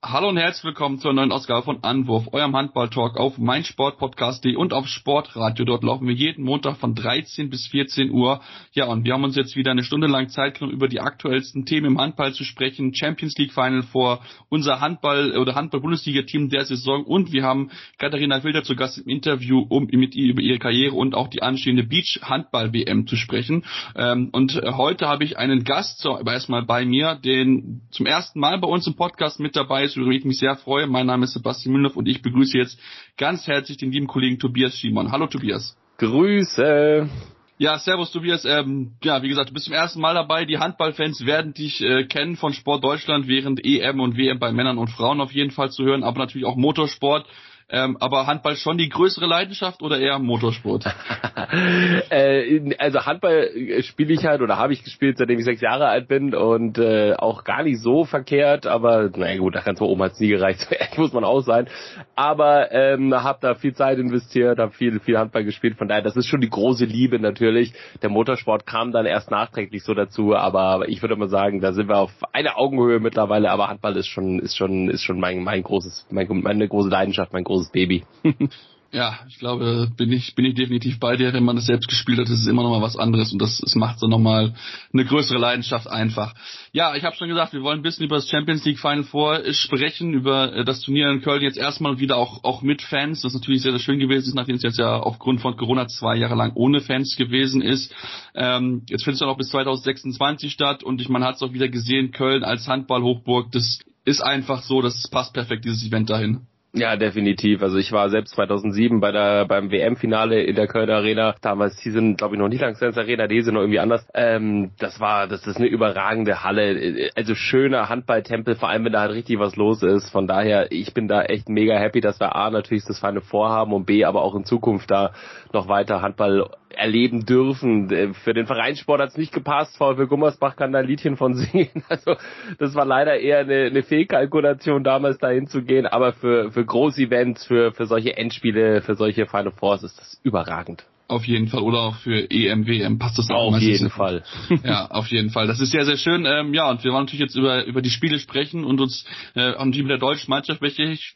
Hallo und herzlich willkommen zur neuen Ausgabe von Anwurf, eurem Handball-Talk auf meinsportpodcast.de und auf Sportradio. Dort laufen wir jeden Montag von 13 bis 14 Uhr. Ja, und wir haben uns jetzt wieder eine Stunde lang Zeit genommen, über die aktuellsten Themen im Handball zu sprechen. Champions League Final vor unser Handball- oder Handball-Bundesliga-Team der Saison und wir haben Katharina Wilder zu Gast im Interview, um mit ihr über ihre Karriere und auch die anstehende Beach-Handball-WM zu sprechen. Ähm, und heute habe ich einen Gast, erstmal bei mir, den zum ersten Mal bei uns im Podcast mit dabei ist, worüber ich mich sehr freue. Mein Name ist Sebastian Müller und ich begrüße jetzt ganz herzlich den lieben Kollegen Tobias Schimon. Hallo Tobias. Grüße. Ja, servus Tobias. Ähm, ja, wie gesagt, du bist zum ersten Mal dabei. Die Handballfans werden dich äh, kennen von Sport Deutschland während EM und WM bei Männern und Frauen auf jeden Fall zu hören, aber natürlich auch Motorsport. Ähm, aber Handball schon die größere Leidenschaft oder eher Motorsport? äh, also Handball spiele ich halt oder habe ich gespielt, seitdem ich sechs Jahre alt bin und äh, auch gar nicht so verkehrt, aber naja gut, nach ganz oben hat es nie gereicht, muss man auch sein. Aber ähm, habe da viel Zeit investiert, habe viel, viel Handball gespielt, von daher, das ist schon die große Liebe natürlich. Der Motorsport kam dann erst nachträglich so dazu, aber ich würde mal sagen, da sind wir auf einer Augenhöhe mittlerweile, aber Handball ist schon, ist schon, ist schon mein, mein großes, mein, meine große Leidenschaft, mein großes Baby. Ja, ich glaube, bin ich, bin ich definitiv bei dir. Wenn man das selbst gespielt hat, ist es immer noch mal was anderes und das, das macht so nochmal eine größere Leidenschaft einfach. Ja, ich habe schon gesagt, wir wollen ein bisschen über das Champions League Final Four sprechen, über äh, das Turnier in Köln jetzt erstmal wieder auch, auch mit Fans, das natürlich sehr, sehr schön gewesen ist, nachdem es jetzt ja aufgrund von Corona zwei Jahre lang ohne Fans gewesen ist. Ähm, jetzt findet es ja noch bis 2026 statt und ich, man hat es auch wieder gesehen, Köln als Handball-Hochburg, das ist einfach so, das passt perfekt, dieses Event dahin. Ja, definitiv. Also ich war selbst 2007 bei der beim WM-Finale in der Kölner Arena. Damals die sind, glaube ich, noch nicht Langstens Arena, die sind noch irgendwie anders. Ähm, das war, das ist eine überragende Halle. Also schöner Handballtempel, vor allem wenn da halt richtig was los ist. Von daher, ich bin da echt mega happy, dass wir A natürlich das feine Vorhaben und B aber auch in Zukunft da noch weiter Handball erleben dürfen. Für den Vereinssport hat es nicht gepasst. VfL Gummersbach kann da ein Liedchen von singen. Also das war leider eher eine, eine Fehlkalkulation, damals dahin zu gehen. Aber für, für Großevents, für, für solche Endspiele, für solche Final Fours ist das überragend. Auf jeden Fall. Oder auch für EM, WM passt das auch. Auf jeden Fall. ja, auf jeden Fall. Das ist sehr, sehr schön. Ähm, ja, und wir wollen natürlich jetzt über, über die Spiele sprechen und uns äh, mit der deutschen Mannschaft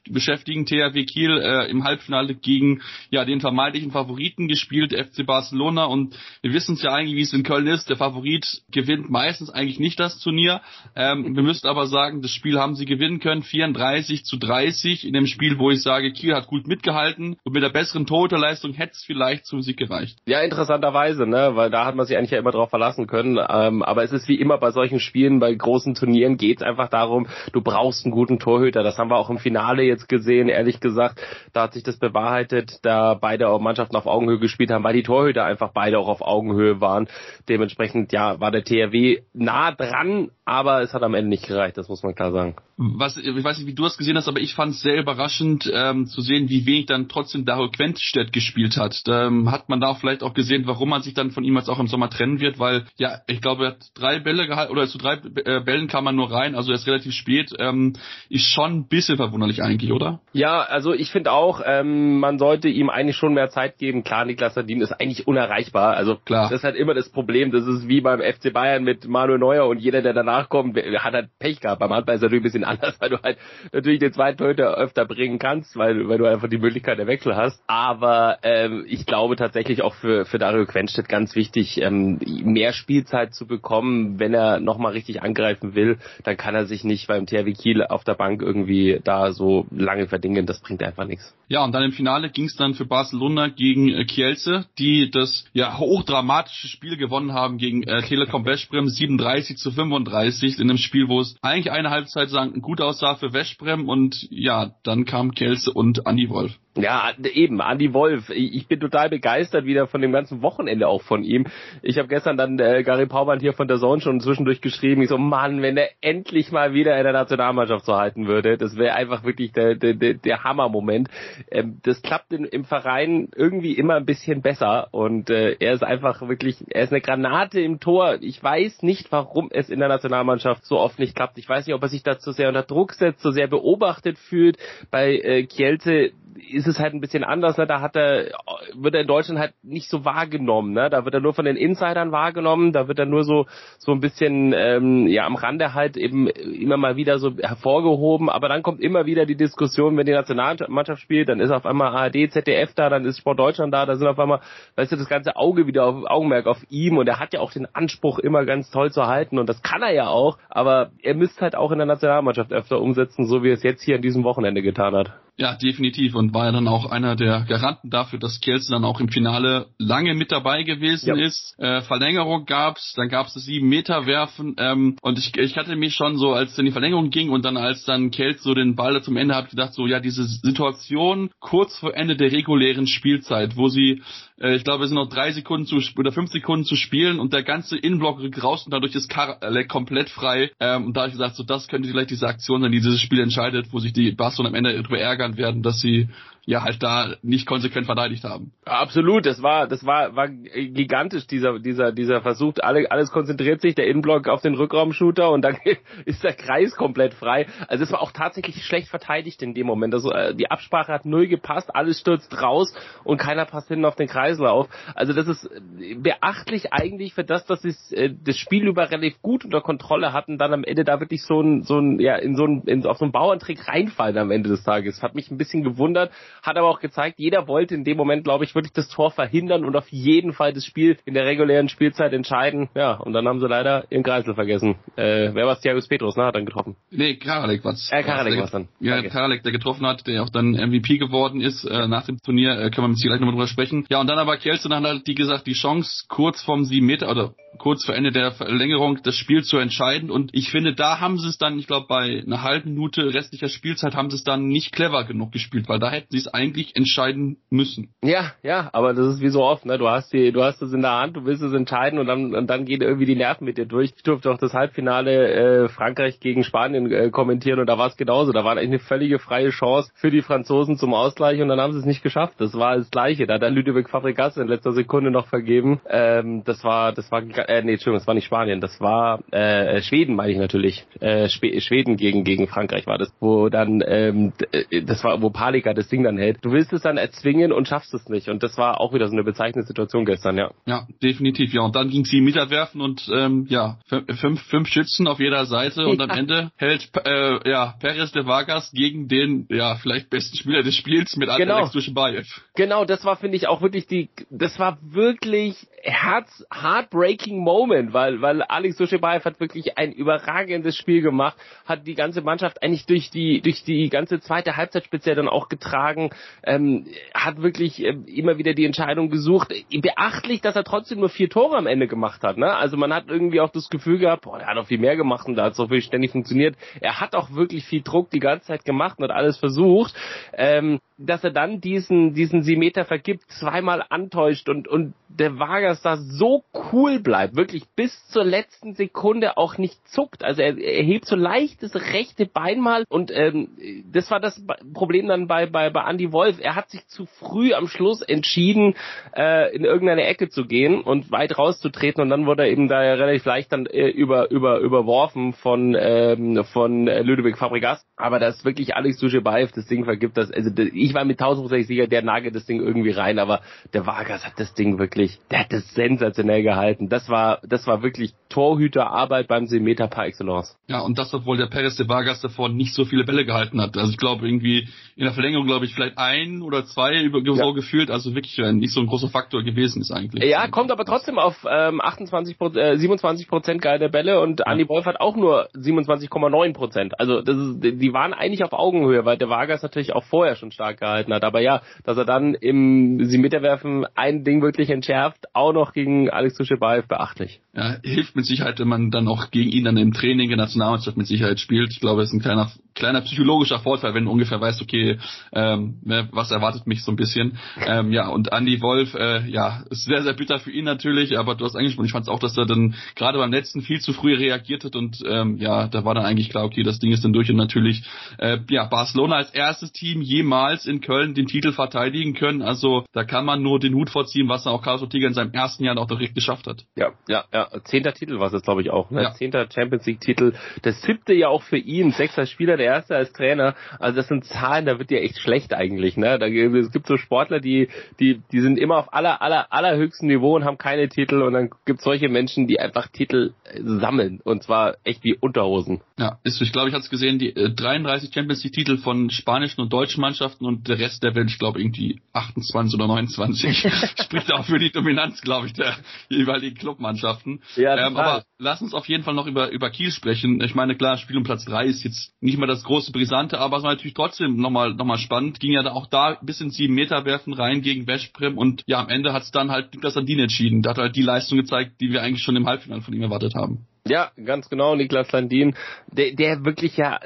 beschäftigen. THW Kiel äh, im Halbfinale gegen ja den vermeintlichen Favoriten gespielt, FC Barcelona. Und wir wissen es ja eigentlich, wie es in Köln ist. Der Favorit gewinnt meistens eigentlich nicht das Turnier. Ähm, wir müssen aber sagen, das Spiel haben sie gewinnen können. 34 zu 30 in dem Spiel, wo ich sage, Kiel hat gut mitgehalten. Und mit der besseren Torhüterleistung hätte es vielleicht zum Sieg gereicht. Ja, interessanterweise, ne, weil da hat man sich eigentlich ja immer drauf verlassen können. Ähm, aber es ist wie immer bei solchen Spielen, bei großen Turnieren geht es einfach darum, du brauchst einen guten Torhüter. Das haben wir auch im Finale jetzt gesehen, ehrlich gesagt. Da hat sich das bewahrheitet, da beide Mannschaften auf Augenhöhe gespielt haben, weil die Torhüter einfach beide auch auf Augenhöhe waren. Dementsprechend, ja, war der THW nah dran, aber es hat am Ende nicht gereicht, das muss man klar sagen. Was, ich weiß nicht, wie du es gesehen hast, aber ich fand es sehr überraschend ähm, zu sehen, wie wenig dann trotzdem Dario Quentstedt gespielt hat. Ähm, hat man da vielleicht auch gesehen, warum man sich dann von ihm jetzt auch im Sommer trennen wird, weil ja, ich glaube, er hat drei Bälle gehalten oder zu drei äh, Bällen kam man nur rein, also er ist relativ spät. Ähm, ist schon ein bisschen verwunderlich eigentlich, oder? Ja, also ich finde auch, ähm, man sollte ihm eigentlich schon mehr Zeit geben. Klar, Niklas Sardin ist eigentlich unerreichbar. Also klar, das ist halt immer das Problem. Das ist wie beim FC Bayern mit Manuel Neuer und jeder, der danach kommt, hat halt Pech gehabt. Beim Handball ist natürlich ein bisschen anders, weil du halt natürlich den zweiten Torhüter öfter bringen kannst, weil, weil du einfach die Möglichkeit der Wechsel hast. Aber ähm, ich glaube tatsächlich, tatsächlich auch für, für Dario Quenstedt ganz wichtig, ähm, mehr Spielzeit zu bekommen. Wenn er nochmal richtig angreifen will, dann kann er sich nicht beim THW Kiel auf der Bank irgendwie da so lange verdingen. Das bringt einfach nichts. Ja, und dann im Finale ging es dann für Barcelona gegen äh, Kielce, die das ja hochdramatische Spiel gewonnen haben gegen äh, Telekom Westbrem 37 zu 35 in einem Spiel, wo es eigentlich eine Halbzeit sagen gut aussah für Westbrem und ja, dann kam Kielce und Andi Wolf. Ja, eben, Andy Wolf. Ich bin total begeistert wieder von dem ganzen Wochenende auch von ihm. Ich habe gestern dann äh, Gary Paumann hier von der Zone schon zwischendurch geschrieben. Ich so, Mann, wenn er endlich mal wieder in der Nationalmannschaft so halten würde, das wäre einfach wirklich der, der, der, Hammermoment. Ähm, das klappt in, im Verein irgendwie immer ein bisschen besser und äh, er ist einfach wirklich, er ist eine Granate im Tor. Ich weiß nicht, warum es in der Nationalmannschaft so oft nicht klappt. Ich weiß nicht, ob er sich da zu sehr unter Druck setzt, zu sehr beobachtet fühlt. Bei äh, Kielce ist es halt ein bisschen anders. Ne? Da hat er, wird er in Deutschland halt nicht so wahrgenommen. Ne? Da wird er nur von den Insidern wahrgenommen. Da wird er nur so so ein bisschen ähm, ja am Rande halt eben immer mal wieder so hervorgehoben. Aber dann kommt immer wieder die Diskussion, wenn die Nationalmannschaft spielt, dann ist auf einmal ARD, ZDF da, dann ist Sport Deutschland da. Da sind auf einmal, weißt du, das ganze Auge wieder auf Augenmerk auf ihm. Und er hat ja auch den Anspruch, immer ganz toll zu halten. Und das kann er ja auch. Aber er müsste halt auch in der Nationalmannschaft öfter umsetzen, so wie er es jetzt hier an diesem Wochenende getan hat. Ja, definitiv. Und war ja dann auch einer der Garanten dafür, dass Kielce dann auch im Finale lange mit dabei gewesen ja. ist. Äh, Verlängerung gab's, dann gab's das sieben Meter werfen. Ähm, und ich, ich hatte mich schon so, als dann die Verlängerung ging und dann als dann Kielce so den Ball zum Ende hat, gedacht, so ja, diese Situation kurz vor Ende der regulären Spielzeit, wo sie, äh, ich glaube, es sind noch drei Sekunden zu oder fünf Sekunden zu spielen und der ganze Innenblock rückt raus und dadurch ist Karalek komplett frei. Ähm, und da habe ich gesagt, so das könnte vielleicht diese Aktion sein, die dieses Spiel entscheidet, wo sich die Barcelona am Ende darüber ärgern werden, dass sie ja halt da nicht konsequent verteidigt haben. Absolut, das war das war war gigantisch dieser dieser dieser Versuch, alle, alles konzentriert sich der Innenblock auf den Rückraumshooter und dann ist der Kreis komplett frei. Also es war auch tatsächlich schlecht verteidigt in dem Moment. Also äh, die Absprache hat null gepasst, alles stürzt raus und keiner passt hinten auf den Kreislauf. Also das ist beachtlich eigentlich für das, dass sie äh, das Spiel über relativ gut unter Kontrolle hatten, dann am Ende da wirklich so ein so ein ja in so ein in, auf so einen Bauerntrick reinfallen am Ende des Tages. Hat mich ein bisschen gewundert hat aber auch gezeigt, jeder wollte in dem Moment, glaube ich, wirklich das Tor verhindern und auf jeden Fall das Spiel in der regulären Spielzeit entscheiden. Ja, und dann haben sie leider ihren Kreisel vergessen. Äh, wer war es? Thiago Petrus, ne? Hat dann getroffen. Nee, Karalek war's. Äh, Karalek war's dann. Ja, Danke. Karalek, der getroffen hat, der auch dann MVP geworden ist äh, nach dem Turnier, äh, können wir mit gleich nochmal drüber sprechen. Ja, und dann aber Kielce, dann hat die gesagt, die Chance kurz vom 7 Meter oder kurz vor Ende der Verlängerung das Spiel zu entscheiden. Und ich finde, da haben sie es dann, ich glaube, bei einer halben Minute restlicher Spielzeit haben sie es dann nicht clever genug gespielt, weil da hätten sie es eigentlich entscheiden müssen. Ja, ja, aber das ist wie so oft, ne? Du hast die, du hast es in der Hand, du willst es entscheiden und dann, und dann gehen irgendwie die Nerven mit dir durch. Ich durfte auch das Halbfinale äh, Frankreich gegen Spanien äh, kommentieren und da war es genauso. Da war eigentlich eine völlige freie Chance für die Franzosen zum Ausgleich und dann haben sie es nicht geschafft. Das war das Gleiche. Da hat der Ludovic Fabregas in letzter Sekunde noch vergeben. Ähm, das war, das war äh, nee, Entschuldigung, das war nicht Spanien, das war äh, Schweden, meine ich natürlich. Äh, Schweden gegen gegen Frankreich war das, wo dann ähm, äh, das war, wo Palika das Ding dann hält. Du willst es dann erzwingen und schaffst es nicht. Und das war auch wieder so eine bezeichnende Situation gestern, ja. Ja, definitiv, ja. Und dann ging sie Meter werfen und ähm, ja, fünf, fünf Schützen auf jeder Seite und ja. am Ende hält äh, ja Perez de Vargas gegen den ja vielleicht besten Spieler des Spiels mit genau. Alex Duschebaev. Genau, das war finde ich auch wirklich die das war wirklich Herz heartbreaking Moment, weil weil Alex Duschebaev hat wirklich ein überragendes Spiel gemacht, hat die ganze Mannschaft eigentlich durch die durch die ganze zweite Halbzeit speziell dann auch getragen, ähm, hat wirklich äh, immer wieder die Entscheidung gesucht. Beachtlich, dass er trotzdem nur vier Tore am Ende gemacht hat. Ne? Also man hat irgendwie auch das Gefühl gehabt, boah, er hat noch viel mehr gemacht und da hat so viel ständig funktioniert. Er hat auch wirklich viel Druck die ganze Zeit gemacht und hat alles versucht. Ähm, dass er dann diesen, diesen Simeter vergibt, zweimal antäuscht und, und der Vargas da so cool bleibt, wirklich bis zur letzten Sekunde auch nicht zuckt. Also er, er hebt so leicht das rechte Bein mal und ähm, das war das Problem dann bei, bei, bei Andy Wolf. Er hat sich zu früh am Schluss entschieden, äh, in irgendeine Ecke zu gehen und weit rauszutreten und dann wurde er eben da relativ leicht dann äh, über, über, überworfen von, ähm, von Ludovic Fabregas. Aber das wirklich Alex Duschebaev das Ding vergibt, das, also ich war mir tausendprozentig sicher, der nagelt das Ding irgendwie rein, aber der Vargas hat das Ding wirklich, der hat das sensationell gehalten. Das war, das war wirklich Torhüterarbeit beim Seemeter par excellence. Ja, und das, obwohl der Perez de Vargas davor nicht so viele Bälle gehalten hat. Also ich glaube irgendwie in der Verlängerung, glaube ich, vielleicht ein oder zwei über ja. so gefühlt, also wirklich äh, nicht so ein großer Faktor gewesen ist eigentlich. Ja, kommt aber trotzdem auf ähm, 28 äh, 27 Prozent geile Bälle und ja. Andy Wolf hat auch nur 27,9 Prozent. Also das ist, die waren eigentlich auf Augenhöhe, weil der Vargas natürlich auch vorher schon stark gehalten hat. Aber ja, dass er dann im Siebenmeterwerfen ein Ding wirklich entschärft, auch noch gegen Alex Tuschebaev beachtlich. Ja, hilft mit Sicherheit, wenn man dann auch gegen ihn dann im Training in der Nationalmannschaft mit Sicherheit spielt. Ich glaube, es ist ein kleiner kleiner psychologischer Vorteil, wenn du ungefähr weißt, okay, ähm, ne, was erwartet mich so ein bisschen. Ähm, ja, und Andy Wolf, äh, ja, ist sehr, sehr bitter für ihn natürlich, aber du hast angesprochen, ich fand es auch, dass er dann gerade beim letzten viel zu früh reagiert hat und ähm, ja, da war dann eigentlich klar, okay, das Ding ist dann durch und natürlich, äh, ja, Barcelona als erstes Team jemals in Köln den Titel verteidigen können, also da kann man nur den Hut vorziehen, was auch Carlos Ortega in seinem ersten Jahr noch direkt geschafft hat. Ja, ja, ja, zehnter Titel war es, glaube ich, auch, ne? Ja. Zehnter Champions League Titel, der siebte ja auch für ihn, sechster Spieler der erste als Trainer. Also das sind Zahlen, da wird ja echt schlecht eigentlich. Ne? Da, es gibt so Sportler, die, die, die sind immer auf aller, aller, allerhöchstem Niveau und haben keine Titel und dann gibt es solche Menschen, die einfach Titel äh, sammeln und zwar echt wie Unterhosen. Ja, ist, ich glaube, ich hatte es gesehen, die äh, 33 Champions League Titel von spanischen und deutschen Mannschaften und der Rest der Welt, ich glaube, irgendwie 28 oder 29. Spricht auch für die Dominanz, glaube ich, der jeweiligen Clubmannschaften. Ja, ähm, aber lass uns auf jeden Fall noch über, über Kiel sprechen. Ich meine, klar, Spiel um Platz 3 ist jetzt nicht mal das große Brisante, aber es war natürlich trotzdem nochmal noch mal spannend. Ging ja da auch da bis ins sieben Meter werfen rein gegen Veszprem und ja, am Ende hat es dann halt Niklas Landin entschieden. Der hat halt die Leistung gezeigt, die wir eigentlich schon im Halbfinale von ihm erwartet haben. Ja, ganz genau, Niklas Landin, der, der wirklich ja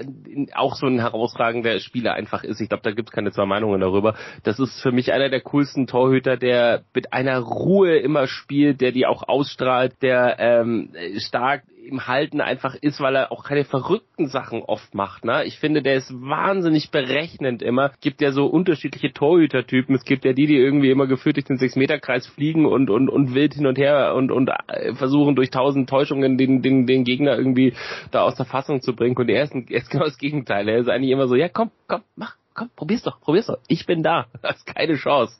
auch so ein herausragender Spieler einfach ist. Ich glaube, da gibt's keine zwei Meinungen darüber. Das ist für mich einer der coolsten Torhüter, der mit einer Ruhe immer spielt, der die auch ausstrahlt, der ähm, stark im Halten einfach ist, weil er auch keine verrückten Sachen oft macht. Ne? Ich finde, der ist wahnsinnig berechnend immer. Gibt ja so unterschiedliche Torhütertypen. Es gibt ja die, die irgendwie immer geführt durch den 6-Meter-Kreis fliegen und, und, und wild hin und her und, und äh, versuchen durch tausend Täuschungen den, den, den Gegner irgendwie da aus der Fassung zu bringen. Und er ist, er ist genau das Gegenteil. Er ist eigentlich immer so, ja komm, komm, mach, komm, probier's doch, probier's doch. Ich bin da. Das ist keine Chance.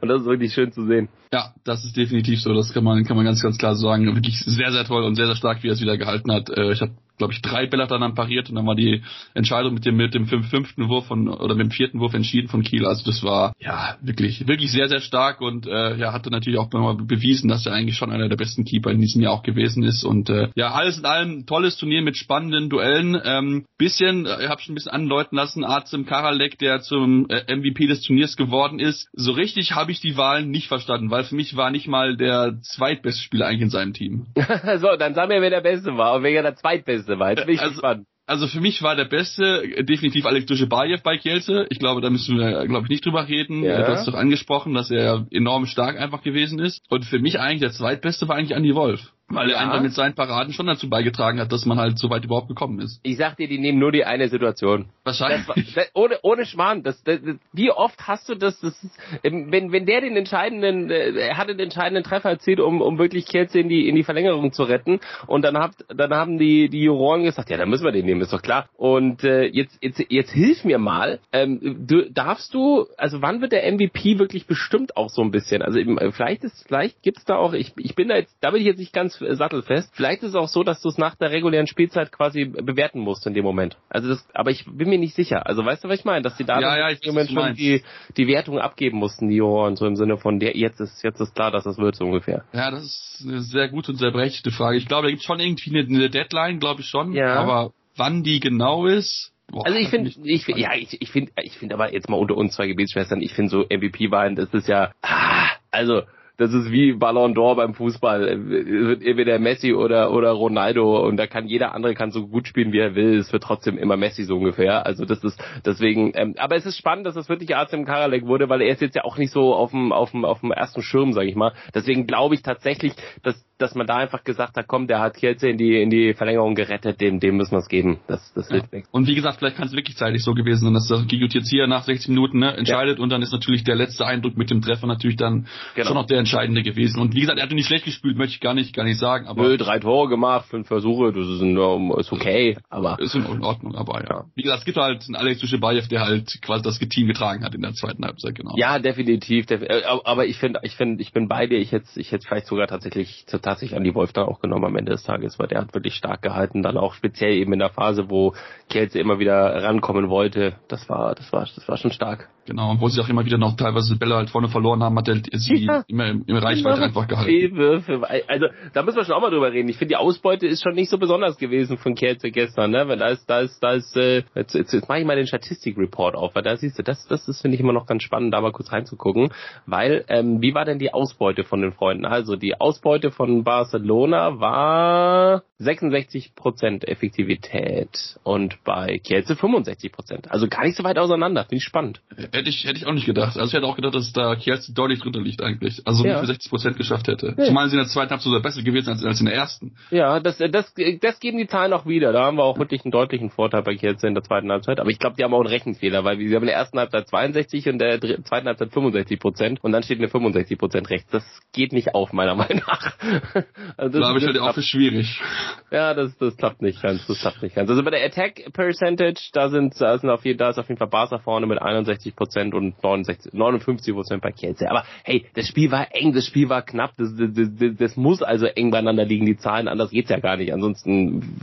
Und das ist wirklich schön zu sehen. Ja, das ist definitiv so. Das kann man, kann man ganz, ganz klar sagen. Wirklich sehr, sehr toll und sehr, sehr stark, wie er es wieder gehalten hat. Äh, ich habe glaube ich, drei Bälle dann pariert und dann war die Entscheidung mit dem, mit dem fünften Wurf von, oder mit dem vierten Wurf entschieden von Kiel. Also das war, ja, wirklich, wirklich sehr, sehr stark und, äh, ja, hatte natürlich auch mal bewiesen, dass er eigentlich schon einer der besten Keeper in diesem Jahr auch gewesen ist und, äh, ja, alles in allem tolles Turnier mit spannenden Duellen. Ähm, bisschen, äh, ich habe schon ein bisschen andeuten lassen, Azim Karalek, der zum äh, MVP des Turniers geworden ist. So richtig habe ich die Wahlen nicht verstanden, weil für mich war nicht mal der zweitbeste Spieler eigentlich in seinem Team. so, dann sag mir, wer der Beste war und wer der zweitbeste Beste war. Jetzt bin ich also, gespannt. Also für mich war der Beste definitiv Alex Duschebaev bei Kielce. Ich glaube, da müssen wir, glaube ich, nicht drüber reden. Ja. Du hast doch angesprochen, dass er enorm stark einfach gewesen ist. Und für mich eigentlich der Zweitbeste war eigentlich Andy Wolf. Weil ja. er einfach mit seinen Paraden schon dazu beigetragen hat, dass man halt so weit überhaupt gekommen ist. Ich sag dir, die nehmen nur die eine Situation. Wahrscheinlich. Das, das, ohne, ohne Schmarrn. Das, das, wie oft hast du das, das ähm, wenn, wenn der den entscheidenden, äh, er hat den entscheidenden Treffer erzielt, um, um wirklich Kielce in die, in die Verlängerung zu retten. Und dann habt, dann haben die, die Juroren gesagt, ja, dann müssen wir den nehmen, ist doch klar. Und äh, jetzt, jetzt, jetzt hilf mir mal. Ähm, du, darfst du, also wann wird der MVP wirklich bestimmt auch so ein bisschen? Also eben, vielleicht ist, vielleicht gibt's da auch, ich, ich bin da jetzt, da bin ich jetzt nicht ganz sattelfest. Vielleicht ist es auch so, dass du es nach der regulären Spielzeit quasi bewerten musst in dem Moment. Also das, aber ich bin mir nicht sicher. Also weißt du, was ich meine? Dass die da ja, ja, im Moment schon die, die Wertung abgeben mussten, die Ohren, so im Sinne von der, jetzt ist, jetzt ist klar, dass das wird so ungefähr. Ja, das ist eine sehr gute und sehr berechtigte Frage. Ich glaube, da gibt es schon irgendwie eine, eine Deadline, glaube ich schon. Ja. Aber wann die genau ist, Boah, also ich finde, ich find, ja, ich, ich finde, ich finde aber jetzt mal unter uns zwei Gebetsschwestern, ich finde so MVP-Wahlen, das ist ja, ah, also das ist wie Ballon d'Or beim Fußball. Es wird entweder Messi oder, oder Ronaldo und da kann jeder andere kann so gut spielen, wie er will. Es wird trotzdem immer Messi so ungefähr. Also das ist deswegen, ähm, aber es ist spannend, dass es wirklich Azem Karalek wurde, weil er ist jetzt ja auch nicht so auf dem, auf dem, auf dem ersten Schirm, sage ich mal. Deswegen glaube ich tatsächlich, dass, dass man da einfach gesagt hat, komm, der hat Kielce in die, in die Verlängerung gerettet, dem, dem müssen wir es geben. Das, das hilft ja. nichts. Und wie gesagt, vielleicht kann es wirklich zeitig so gewesen sein, dass der Gigutier nach 60 Minuten ne, entscheidet ja. und dann ist natürlich der letzte Eindruck mit dem Treffer natürlich dann genau. schon noch der Entscheidende gewesen. Und wie gesagt, er hatte nicht schlecht gespielt, möchte ich gar nicht, gar nicht sagen. Aber Nö, drei Tore gemacht, fünf Versuche, das ist, ein, ist okay, aber. Ist in Ordnung, aber ja. Wie gesagt, es gibt halt einen Alex Duschebaev, der halt quasi das Team getragen hat in der zweiten Halbzeit, genau. Ja, definitiv. Def äh, aber ich finde, ich finde, ich bin bei dir. Ich hätte, ich hätte vielleicht sogar tatsächlich, tatsächlich an die Wolf da auch genommen am Ende des Tages, weil der hat wirklich stark gehalten. Dann auch speziell eben in der Phase, wo Kelze immer wieder rankommen wollte. Das war, das war, das war schon stark. Genau, und wo sie auch immer wieder noch teilweise Bälle halt vorne verloren haben, hat er sie ja. immer im, im Reichweite einfach gehalten. Fehlwürfe. Also da müssen wir schon auch mal drüber reden. Ich finde die Ausbeute ist schon nicht so besonders gewesen von Kelze gestern, ne? Weil da ist, da ist, da ist, äh, jetzt, jetzt, jetzt mache ich mal den Statistikreport auf, weil da siehst du, das, das ist finde ich immer noch ganz spannend, da mal kurz reinzugucken, weil ähm, wie war denn die Ausbeute von den Freunden? Also die Ausbeute von Barcelona war 66% Effektivität und bei Kielce 65%. Also gar nicht so weit auseinander. Finde ich spannend. Hätte ich, hätte ich auch nicht gedacht. Also ich hätte auch gedacht, dass da Kielce deutlich drunter liegt eigentlich. Also ja. nicht für 60% geschafft hätte. Ja. Zumal sie in der zweiten Halbzeit sogar besser gewesen als, als in der ersten. Ja, das, das, das geben die Zahlen auch wieder. Da haben wir auch wirklich einen deutlichen Vorteil bei Kielce in der zweiten Halbzeit. Aber ich glaube, die haben auch einen Rechenfehler, weil wir haben in der ersten Halbzeit 62 und der zweiten Halbzeit 65% und dann steht eine 65% rechts. Das geht nicht auf, meiner Meinung nach. also das glaube ich halt auch für schwierig. Ja, das, das klappt nicht ganz, das klappt nicht ganz. Also bei der Attack Percentage, da sind, da sind auf jeden, da ist auf jeden Fall Barca vorne mit 61 Prozent und 69, 59 Prozent bei Kielce. Aber hey, das Spiel war eng, das Spiel war knapp, das, das, das, das muss also eng beieinander liegen, die Zahlen, anders geht's ja gar nicht. Ansonsten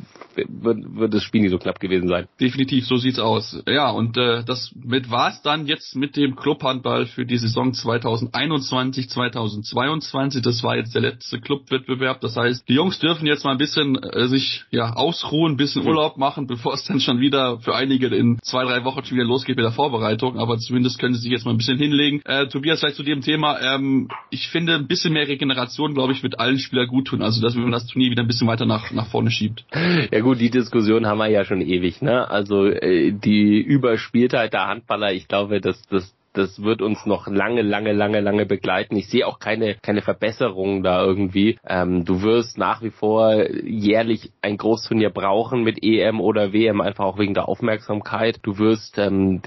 wird, das Spiel nicht so knapp gewesen sein. Definitiv, so sieht's aus. Ja, und äh, das mit war's dann jetzt mit dem Clubhandball für die Saison 2021, 2022. Das war jetzt der letzte Clubwettbewerb. Das heißt, die Jungs dürfen jetzt mal ein bisschen äh, sich ja ausruhen, ein bisschen Urlaub machen, bevor es dann schon wieder für einige in zwei, drei Wochen schon wieder losgeht mit der Vorbereitung. Aber zumindest können sie sich jetzt mal ein bisschen hinlegen. Äh, Tobias, vielleicht zu dem Thema. Ähm, ich finde, ein bisschen mehr Regeneration, glaube ich, wird allen Spielern gut tun. Also, dass man das Turnier wieder ein bisschen weiter nach, nach vorne schiebt. Ja gut, die Diskussion haben wir ja schon ewig. Ne? Also äh, die Überspieltheit der Handballer, ich glaube, dass das das wird uns noch lange, lange, lange, lange begleiten. Ich sehe auch keine, keine Verbesserung da irgendwie. Ähm, du wirst nach wie vor jährlich ein Großturnier brauchen mit EM oder WM, einfach auch wegen der Aufmerksamkeit. Du wirst ähm,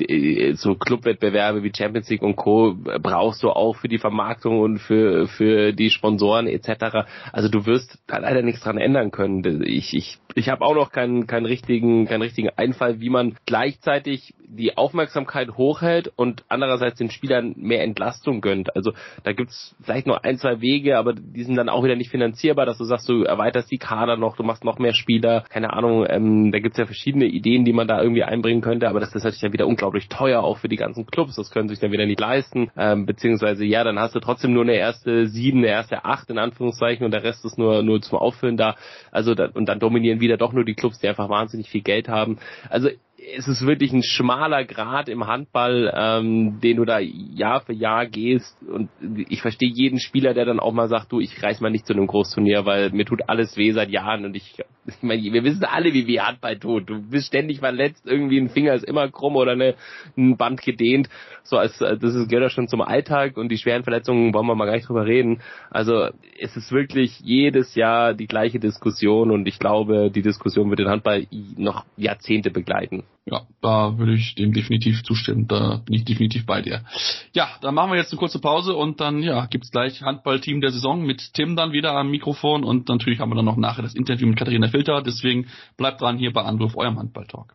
so Clubwettbewerbe wie Champions League und Co. brauchst du auch für die Vermarktung und für, für die Sponsoren etc. Also du wirst da leider nichts dran ändern können. Ich, ich, ich habe auch noch keinen, keinen richtigen, keinen richtigen Einfall, wie man gleichzeitig die Aufmerksamkeit hochhält und andererseits den Spielern mehr Entlastung gönnt. Also da gibt's vielleicht noch ein, zwei Wege, aber die sind dann auch wieder nicht finanzierbar, dass du sagst, du erweiterst die Kader noch, du machst noch mehr Spieler, keine Ahnung, ähm, da gibt's ja verschiedene Ideen, die man da irgendwie einbringen könnte, aber das ist natürlich dann wieder unglaublich teuer, auch für die ganzen Clubs, das können sich dann wieder nicht leisten, ähm, beziehungsweise ja, dann hast du trotzdem nur eine erste sieben, eine erste acht in Anführungszeichen und der Rest ist nur, nur zum Auffüllen da, also da, und dann dominieren wieder doch nur die Clubs, die einfach wahnsinnig viel Geld haben. Also es ist wirklich ein schmaler Grad im Handball, ähm, den du da Jahr für Jahr gehst. Und ich verstehe jeden Spieler, der dann auch mal sagt, du, ich reiß mal nicht zu einem Großturnier, weil mir tut alles weh seit Jahren und ich, ich meine, wir wissen alle, wie weh Handball tut. Du bist ständig verletzt, irgendwie ein Finger ist immer krumm oder eine, ein Band gedehnt. So als das ist, gehört ja schon zum Alltag und die schweren Verletzungen wollen wir mal gar nicht drüber reden. Also es ist wirklich jedes Jahr die gleiche Diskussion und ich glaube, die Diskussion wird den Handball noch Jahrzehnte begleiten. Ja, da würde ich dem definitiv zustimmen. Da bin ich definitiv bei dir. Ja, dann machen wir jetzt eine kurze Pause und dann ja gibt's gleich Handballteam der Saison mit Tim dann wieder am Mikrofon und natürlich haben wir dann noch nachher das Interview mit Katharina Filter. Deswegen bleibt dran hier bei Anruf eurem Handballtalk.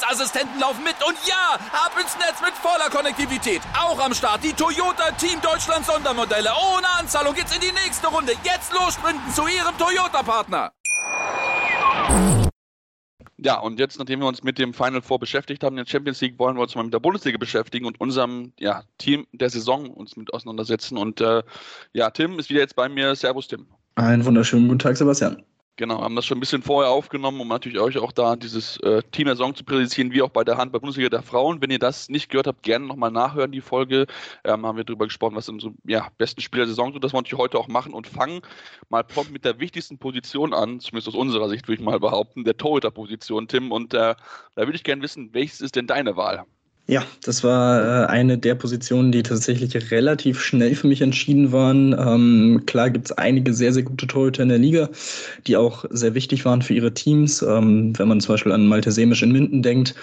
Sicherheitsassistenten laufen mit. Und ja, ab ins Netz mit voller Konnektivität. Auch am Start die Toyota Team Deutschland Sondermodelle. Ohne Anzahlung geht's in die nächste Runde. Jetzt los sprinten zu ihrem Toyota-Partner. Ja, und jetzt, nachdem wir uns mit dem Final Four beschäftigt haben, in der Champions League, wollen wir uns mal mit der Bundesliga beschäftigen und unserem ja, Team der Saison uns mit auseinandersetzen. Und äh, ja, Tim ist wieder jetzt bei mir. Servus, Tim. Einen wunderschönen guten Tag, Sebastian. Genau, haben das schon ein bisschen vorher aufgenommen, um natürlich euch auch da dieses äh, Team der Saison zu präsentieren, wie auch bei der Handball-Bundesliga der Frauen. Wenn ihr das nicht gehört habt, gerne nochmal nachhören, die Folge. Ähm, haben wir darüber gesprochen, was unsere ja, besten Spieler der Saison sind. Das wir natürlich heute auch machen und fangen mal prompt mit der wichtigsten Position an, zumindest aus unserer Sicht würde ich mal behaupten, der Torhüter-Position, Tim. Und äh, da würde ich gerne wissen, welches ist denn deine Wahl? Ja, das war äh, eine der Positionen, die tatsächlich relativ schnell für mich entschieden waren. Ähm, klar gibt es einige sehr, sehr gute Torhüter in der Liga, die auch sehr wichtig waren für ihre Teams, ähm, wenn man zum Beispiel an Malte Semisch in Minden denkt.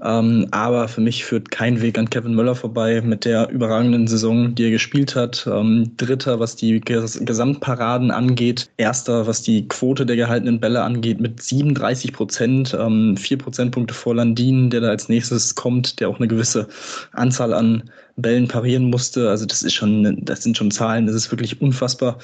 Ähm, aber für mich führt kein Weg an Kevin Möller vorbei mit der überragenden Saison, die er gespielt hat. Ähm, Dritter, was die Ges Gesamtparaden angeht. Erster, was die Quote der gehaltenen Bälle angeht, mit 37 Prozent. Ähm, vier Prozentpunkte vor Landin, der da als nächstes kommt, der auch eine gewisse Anzahl an Bällen parieren musste. Also das ist schon, das sind schon Zahlen, das ist wirklich unfassbar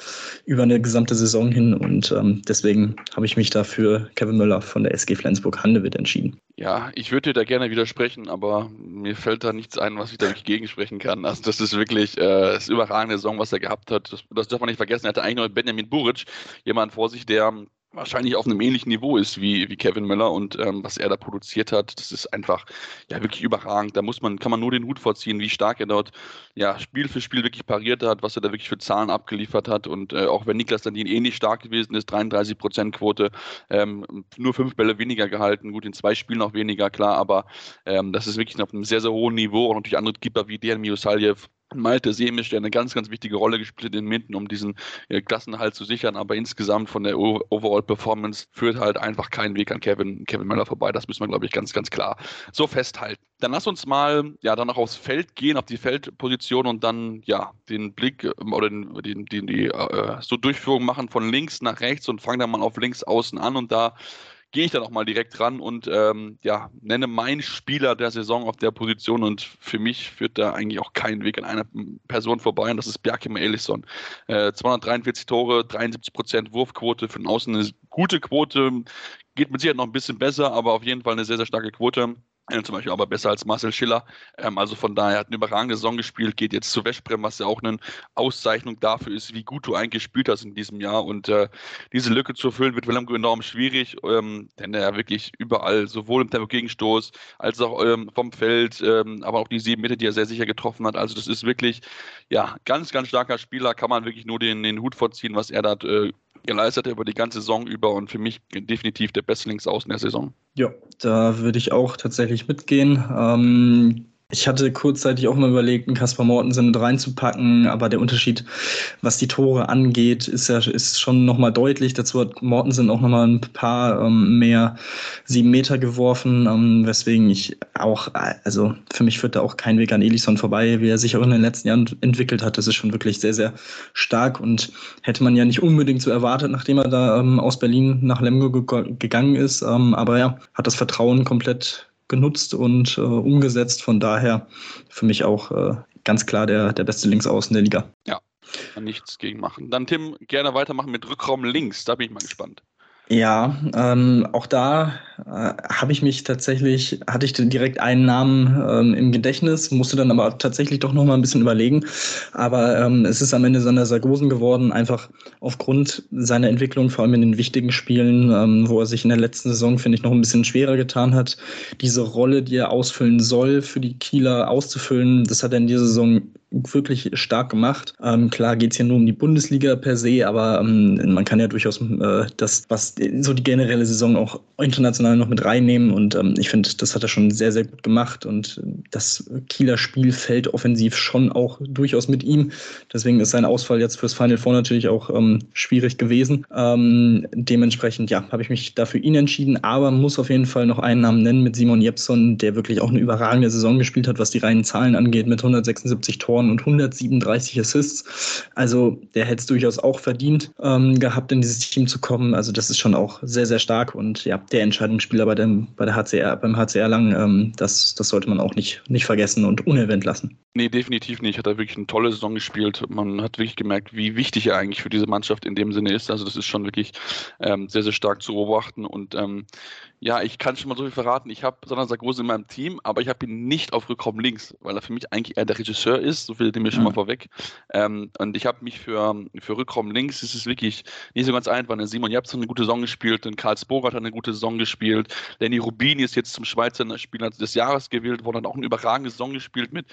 über eine gesamte Saison hin. Und ähm, deswegen habe ich mich dafür Kevin Möller von der SG Flensburg-Handewitt entschieden. Ja, ich würde dir da gerne widersprechen, aber mir fällt da nichts ein, was ich da nicht gegensprechen kann. Also das ist wirklich äh, das überragende Saison, was er gehabt hat. Das, das darf man nicht vergessen. Er hatte eigentlich noch Benjamin Buric, jemand vor sich, der wahrscheinlich auf einem ähnlichen Niveau ist wie, wie Kevin Miller und ähm, was er da produziert hat, das ist einfach ja wirklich überragend. Da muss man, kann man nur den Hut vorziehen, wie stark er dort ja Spiel für Spiel wirklich pariert hat, was er da wirklich für Zahlen abgeliefert hat. Und äh, auch wenn Niklas Landin ähnlich stark gewesen ist, 33 Prozent Quote, ähm, nur fünf Bälle weniger gehalten, gut in zwei Spielen auch weniger, klar, aber ähm, das ist wirklich auf einem sehr, sehr hohen Niveau. Und natürlich andere Keeper wie der Miosaljev, Malte Semisch, der eine ganz, ganz wichtige Rolle gespielt hat in Minden, um diesen äh, Klassenhalt zu sichern. Aber insgesamt von der Overall-Performance führt halt einfach kein Weg an Kevin, Kevin Möller vorbei. Das müssen wir, glaube ich, ganz, ganz klar so festhalten. Dann lass uns mal ja dann auch aufs Feld gehen, auf die Feldposition und dann ja den Blick ähm, oder den, den, den die äh, so Durchführung machen von links nach rechts und fangen dann mal auf links außen an und da gehe ich dann auch mal direkt ran und ähm, ja, nenne meinen Spieler der Saison auf der Position und für mich führt da eigentlich auch kein Weg an einer Person vorbei und das ist Bjarkim Elisson. Äh, 243 Tore, 73 Prozent Wurfquote, den Außen eine gute Quote, geht mit Sicherheit noch ein bisschen besser, aber auf jeden Fall eine sehr, sehr starke Quote. Zum Beispiel aber besser als Marcel Schiller. Ähm, also von daher hat eine überragende Saison gespielt, geht jetzt zu Westbrem, was ja auch eine Auszeichnung dafür ist, wie gut du eigentlich gespielt hast in diesem Jahr. Und äh, diese Lücke zu füllen wird Willem enorm schwierig, ähm, denn er wirklich überall, sowohl im Tempo-Gegenstoß als auch ähm, vom Feld, ähm, aber auch die sieben Meter, die er sehr sicher getroffen hat. Also das ist wirklich, ja, ganz, ganz starker Spieler, kann man wirklich nur den, den Hut vorziehen, was er da äh, geleistet über die ganze Saison über und für mich definitiv der beste Linksaußen der Saison. Ja, da würde ich auch tatsächlich mitgehen. Ähm, ich hatte kurzzeitig auch mal überlegt, einen Kaspar Mortensen mit reinzupacken, aber der Unterschied, was die Tore angeht, ist ja ist schon nochmal deutlich. Dazu hat Mortensen auch nochmal ein paar ähm, mehr sieben Meter geworfen, ähm, weswegen ich auch, also für mich führt da auch kein Weg an Elison vorbei, wie er sich auch in den letzten Jahren entwickelt hat. Das ist schon wirklich sehr, sehr stark und hätte man ja nicht unbedingt so erwartet, nachdem er da ähm, aus Berlin nach Lemgo ge gegangen ist. Ähm, aber ja, hat das Vertrauen komplett genutzt und äh, umgesetzt. Von daher für mich auch äh, ganz klar der, der beste Linksaußen der Liga. Ja, nichts gegen machen. Dann Tim, gerne weitermachen mit Rückraum links. Da bin ich mal gespannt. Ja, ähm, auch da äh, habe ich mich tatsächlich, hatte ich direkt einen Namen ähm, im Gedächtnis, musste dann aber tatsächlich doch noch mal ein bisschen überlegen. Aber ähm, es ist am Ende Sander Sargosen geworden, einfach aufgrund seiner Entwicklung, vor allem in den wichtigen Spielen, ähm, wo er sich in der letzten Saison, finde ich, noch ein bisschen schwerer getan hat, diese Rolle, die er ausfüllen soll, für die Kieler auszufüllen. Das hat er in dieser Saison wirklich stark gemacht. Ähm, klar geht es hier nur um die Bundesliga per se, aber ähm, man kann ja durchaus äh, das, was so die generelle Saison auch international noch mit reinnehmen. Und ähm, ich finde, das hat er schon sehr, sehr gut gemacht. Und das Kieler Spiel fällt offensiv schon auch durchaus mit ihm. Deswegen ist sein Ausfall jetzt fürs Final Four natürlich auch ähm, schwierig gewesen. Ähm, dementsprechend, ja, habe ich mich dafür ihn entschieden, aber muss auf jeden Fall noch einen Namen nennen mit Simon Jepson, der wirklich auch eine überragende Saison gespielt hat, was die reinen Zahlen angeht, mit 176 Toren und 137 Assists. Also der hätte es durchaus auch verdient ähm, gehabt, in dieses Team zu kommen. Also das ist schon auch sehr, sehr stark und ja, der Entscheidungsspieler bei dem, bei der HCR, beim HCR Lang, ähm, das, das sollte man auch nicht, nicht vergessen und unerwähnt lassen. Nee, definitiv nicht. Hat er wirklich eine tolle Saison gespielt. Man hat wirklich gemerkt, wie wichtig er eigentlich für diese Mannschaft in dem Sinne ist. Also das ist schon wirklich ähm, sehr, sehr stark zu beobachten. Und ähm, ja, ich kann schon mal so viel verraten. Ich habe Sander Sargose in meinem Team, aber ich habe ihn nicht auf Rückraum links, weil er für mich eigentlich eher der Regisseur ist. So viel dem mir schon mhm. mal vorweg. Ähm, und ich habe mich für, für Rückraum links, es ist wirklich nicht so ganz einfach. Ne? Simon Jabs hat eine gute Saison gespielt, und Karl Spogart hat eine gute Saison gespielt. Lenny Rubini ist jetzt zum Schweizer Spieler des Jahres gewählt worden, hat auch eine überragende Saison gespielt mit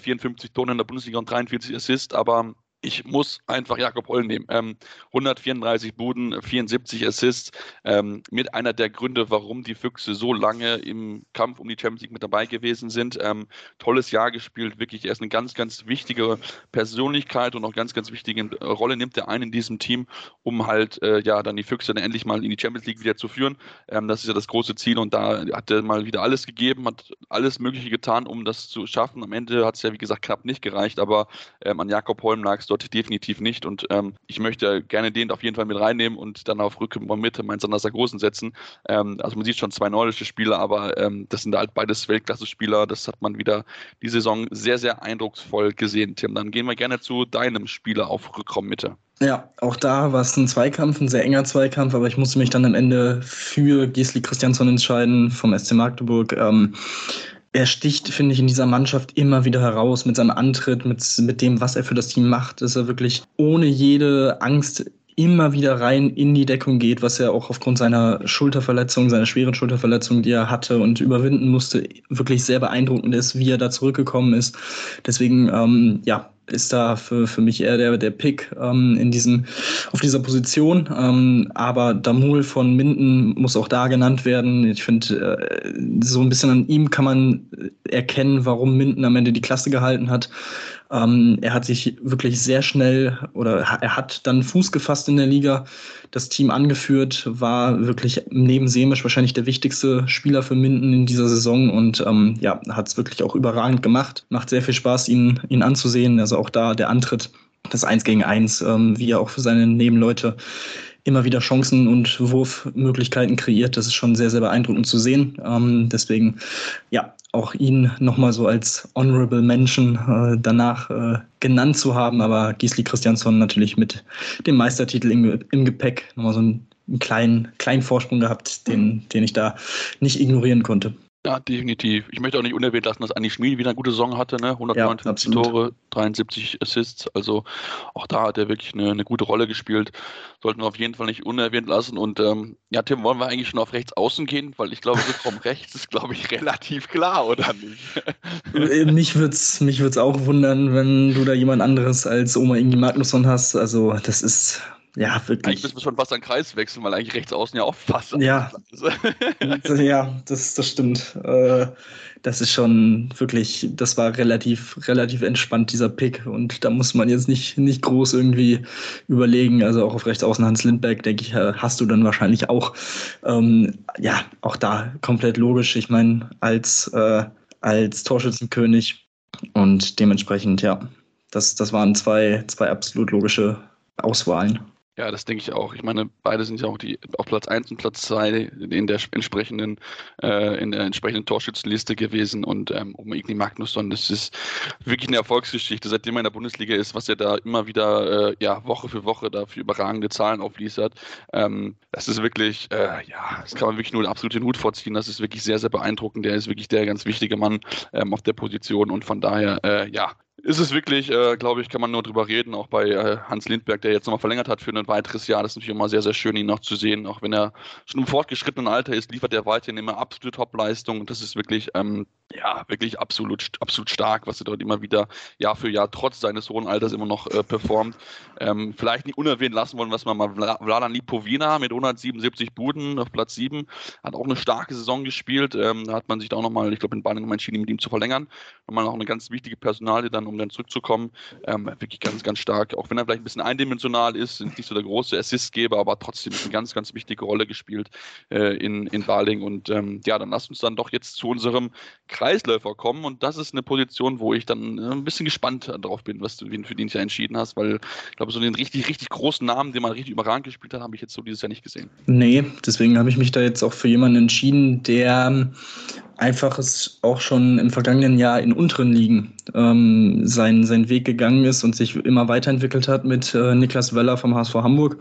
154 Tonnen in der Bundesliga und 43 Assists, aber ich muss einfach Jakob Holl nehmen. Ähm, 134 Buden, 74 Assists. Ähm, mit einer der Gründe, warum die Füchse so lange im Kampf um die Champions League mit dabei gewesen sind. Ähm, tolles Jahr gespielt, wirklich. Er ist eine ganz, ganz wichtige Persönlichkeit und auch ganz, ganz wichtige Rolle nimmt er ein in diesem Team, um halt äh, ja dann die Füchse dann endlich mal in die Champions League wieder zu führen. Ähm, das ist ja das große Ziel und da hat er mal wieder alles gegeben, hat alles Mögliche getan, um das zu schaffen. Am Ende hat es ja, wie gesagt, knapp nicht gereicht, aber ähm, an Jakob Holm lag es dort definitiv nicht. Und ähm, ich möchte gerne den auf jeden Fall mit reinnehmen und dann auf und Mitte meinen Sander Sargosen setzen. Ähm, also man sieht schon zwei nordische Spieler, aber ähm, das sind halt beides Weltklasse-Spieler. Das hat man wieder die Saison sehr, sehr eindrucksvoll gesehen, Tim. Dann gehen wir gerne zu deinem Spieler auf Rückraum Mitte. Ja, auch da war es ein Zweikampf, ein sehr enger Zweikampf, aber ich musste mich dann am Ende für Gisli Christiansson entscheiden vom SC Magdeburg. Ähm, er sticht, finde ich, in dieser Mannschaft immer wieder heraus mit seinem Antritt, mit, mit dem, was er für das Team macht, dass er wirklich ohne jede Angst immer wieder rein in die Deckung geht, was er auch aufgrund seiner Schulterverletzung, seiner schweren Schulterverletzung, die er hatte und überwinden musste, wirklich sehr beeindruckend ist, wie er da zurückgekommen ist. Deswegen, ähm, ja, ist da für, für mich eher der, der Pick ähm, in diesem, auf dieser Position. Ähm, aber Damul von Minden muss auch da genannt werden. Ich finde, äh, so ein bisschen an ihm kann man erkennen, warum Minden am Ende die Klasse gehalten hat. Ähm, er hat sich wirklich sehr schnell oder er hat dann Fuß gefasst in der Liga, das Team angeführt, war wirklich neben Semisch wahrscheinlich der wichtigste Spieler für Minden in dieser Saison und ähm, ja, hat es wirklich auch überragend gemacht. Macht sehr viel Spaß, ihn, ihn anzusehen. Also auch da der Antritt, das Eins gegen Eins, ähm, wie er auch für seine Nebenleute immer wieder Chancen und Wurfmöglichkeiten kreiert. Das ist schon sehr, sehr beeindruckend zu sehen. Ähm, deswegen, ja, auch ihn nochmal so als Honorable Mention äh, danach äh, genannt zu haben. Aber Gisli Christiansson natürlich mit dem Meistertitel im, im Gepäck nochmal so einen, einen kleinen, kleinen Vorsprung gehabt, den, den ich da nicht ignorieren konnte. Ja, definitiv. Ich möchte auch nicht unerwähnt lassen, dass Anni Schmid wieder eine gute Saison hatte, ne? 159 ja, Tore, 73 Assists. Also auch da hat er wirklich eine, eine, gute Rolle gespielt. Sollten wir auf jeden Fall nicht unerwähnt lassen. Und ähm, ja, Tim, wollen wir eigentlich schon auf rechts außen gehen? Weil ich glaube, Rückraum rechts ist, glaube ich, relativ klar, oder nicht? Äh, mich würde es mich würd's auch wundern, wenn du da jemand anderes als Oma Ingi Magnusson hast. Also das ist ja, wirklich. Eigentlich müssen wir schon fast einen Kreis wechseln, weil eigentlich rechts außen ja auch fast. Ja, ja das, das stimmt. Äh, das ist schon wirklich, das war relativ, relativ entspannt, dieser Pick. Und da muss man jetzt nicht, nicht groß irgendwie überlegen. Also auch auf rechts außen Hans Lindberg, denke ich, hast du dann wahrscheinlich auch. Ähm, ja, auch da komplett logisch. Ich meine, als, äh, als Torschützenkönig und dementsprechend, ja, das, das waren zwei, zwei absolut logische Auswahlen. Ja, das denke ich auch. Ich meine, beide sind ja auch die auf Platz 1 und Platz 2 in der entsprechenden, äh, in der entsprechenden Torschützenliste gewesen. Und ähm, um Igni Magnusson, das ist wirklich eine Erfolgsgeschichte, seitdem er in der Bundesliga ist, was er da immer wieder äh, ja, Woche für Woche da für überragende Zahlen aufliefert. Ähm, das ist wirklich, äh, ja, das kann man wirklich nur den Hut vorziehen. Das ist wirklich sehr, sehr beeindruckend. Der ist wirklich der ganz wichtige Mann ähm, auf der Position und von daher, äh, ja, ist es wirklich, äh, glaube ich, kann man nur drüber reden, auch bei äh, Hans Lindberg, der jetzt nochmal verlängert hat für ein weiteres Jahr. Das ist natürlich immer sehr, sehr schön, ihn noch zu sehen. Auch wenn er schon im fortgeschrittenen Alter ist, liefert er weiterhin immer absolute Top-Leistung. Und das ist wirklich, ähm, ja, wirklich absolut, absolut stark, was er dort immer wieder Jahr für Jahr trotz seines hohen Alters immer noch äh, performt. Ähm, vielleicht nicht unerwähnt lassen wollen, was man mal Vladan Lipovina mit 177 Buden auf Platz 7 hat auch eine starke Saison gespielt. Ähm, da hat man sich da auch nochmal, ich glaube, in Bayern nochmal entschieden, mit ihm zu verlängern. Nochmal auch eine ganz wichtige Personalie dann um dann zurückzukommen. Ähm, wirklich ganz, ganz stark. Auch wenn er vielleicht ein bisschen eindimensional ist, nicht so der große Assistgeber, aber trotzdem eine ganz, ganz wichtige Rolle gespielt äh, in, in Baling. Und ähm, ja, dann lasst uns dann doch jetzt zu unserem Kreisläufer kommen. Und das ist eine Position, wo ich dann äh, ein bisschen gespannt drauf bin, was du für den ja entschieden hast, weil ich glaube, so den richtig, richtig großen Namen, den man richtig überragend gespielt hat, habe ich jetzt so dieses Jahr nicht gesehen. Nee, deswegen habe ich mich da jetzt auch für jemanden entschieden, der einfach es auch schon im vergangenen Jahr in unteren Ligen ähm, sein, seinen Weg gegangen ist und sich immer weiterentwickelt hat mit äh, Niklas Weller vom HSV Hamburg.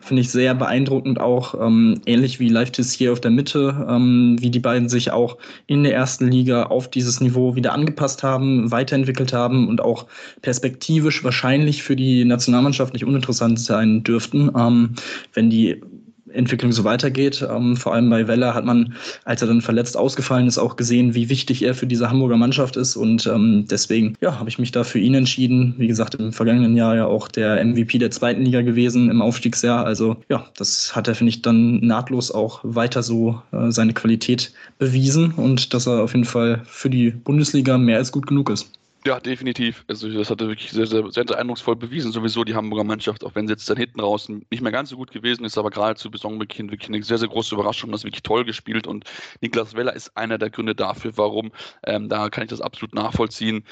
Finde ich sehr beeindruckend auch, ähm, ähnlich wie Live hier auf der Mitte, ähm, wie die beiden sich auch in der ersten Liga auf dieses Niveau wieder angepasst haben, weiterentwickelt haben und auch perspektivisch wahrscheinlich für die Nationalmannschaft nicht uninteressant sein dürften, ähm, wenn die Entwicklung so weitergeht. Ähm, vor allem bei Weller hat man, als er dann verletzt ausgefallen ist, auch gesehen, wie wichtig er für diese Hamburger Mannschaft ist. Und ähm, deswegen ja, habe ich mich da für ihn entschieden. Wie gesagt, im vergangenen Jahr ja auch der MVP der zweiten Liga gewesen im Aufstiegsjahr. Also ja, das hat er, finde ich, dann nahtlos auch weiter so äh, seine Qualität bewiesen und dass er auf jeden Fall für die Bundesliga mehr als gut genug ist. Ja, definitiv. Also das hat er wirklich sehr, sehr, sehr, eindrucksvoll bewiesen. Sowieso die Hamburger Mannschaft, auch wenn sie jetzt dann hinten raus nicht mehr ganz so gut gewesen ist, aber gerade zu Saisonbeginn wirklich eine sehr, sehr große Überraschung. Das wirklich toll gespielt und Niklas Weller ist einer der Gründe dafür, warum. Ähm, da kann ich das absolut nachvollziehen.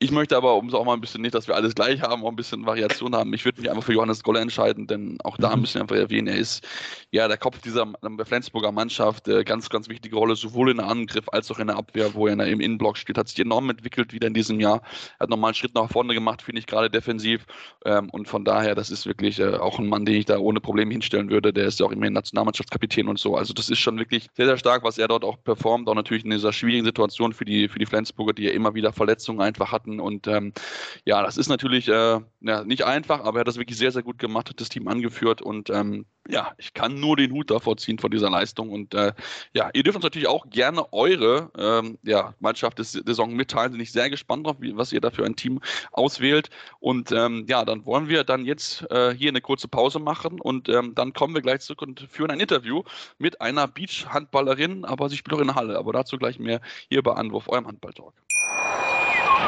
Ich möchte aber, um es auch mal ein bisschen nicht, dass wir alles gleich haben, auch ein bisschen Variation haben. Ich würde mich einfach für Johannes Goller entscheiden, denn auch da mhm. müssen wir einfach erwähnen, er ist ja der Kopf dieser Flensburger Mannschaft, äh, ganz, ganz wichtige Rolle, sowohl in der Angriff als auch in der Abwehr, wo er im Innenblock steht, hat sich enorm entwickelt wieder in diesem Jahr, hat nochmal einen Schritt nach vorne gemacht, finde ich gerade defensiv. Ähm, und von daher, das ist wirklich äh, auch ein Mann, den ich da ohne Probleme hinstellen würde, der ist ja auch immerhin Nationalmannschaftskapitän und so, also das ist schon wirklich sehr, sehr stark, was er dort auch performt, auch natürlich in dieser schwierigen Situation für die, für die Flensburger, die ja immer wieder Verletzungen einfach hatten hatten. Und ähm, ja, das ist natürlich äh, ja, nicht einfach, aber er hat das wirklich sehr, sehr gut gemacht, hat das Team angeführt und ähm, ja, ich kann nur den Hut davor ziehen von dieser Leistung. Und äh, ja, ihr dürft uns natürlich auch gerne eure ähm, ja, Mannschaft des Saison mitteilen. Bin ich sehr gespannt drauf, wie, was ihr da für ein Team auswählt. Und ähm, ja, dann wollen wir dann jetzt äh, hier eine kurze Pause machen und ähm, dann kommen wir gleich zurück und führen ein Interview mit einer Beach-Handballerin, aber sie spielt auch in der Halle. Aber dazu gleich mehr hier bei Anwurf, eurem Handballtalk.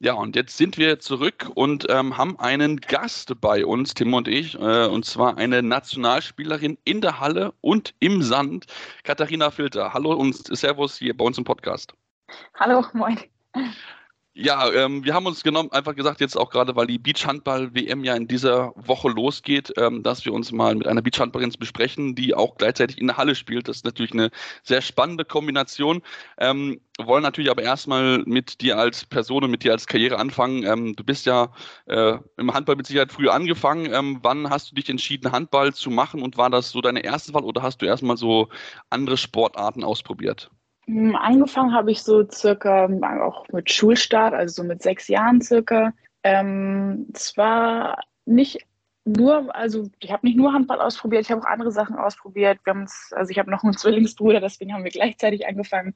Ja, und jetzt sind wir zurück und ähm, haben einen Gast bei uns, Tim und ich, äh, und zwar eine Nationalspielerin in der Halle und im Sand, Katharina Filter. Hallo und Servus hier bei uns im Podcast. Hallo, moin. Ja, ähm, wir haben uns genommen, einfach gesagt, jetzt auch gerade, weil die Beachhandball-WM ja in dieser Woche losgeht, ähm, dass wir uns mal mit einer Beachhandballerin besprechen, die auch gleichzeitig in der Halle spielt. Das ist natürlich eine sehr spannende Kombination. Ähm, wollen natürlich aber erstmal mit dir als Person und mit dir als Karriere anfangen. Ähm, du bist ja äh, im Handball mit Sicherheit früh angefangen. Ähm, wann hast du dich entschieden, Handball zu machen und war das so deine erste Wahl oder hast du erstmal so andere Sportarten ausprobiert? Hm, angefangen habe ich so circa auch mit Schulstart, also so mit sechs Jahren circa. Ähm, es war nicht nur, also ich habe nicht nur Handball ausprobiert, ich habe auch andere Sachen ausprobiert. Wir also ich habe noch einen Zwillingsbruder, deswegen haben wir gleichzeitig angefangen.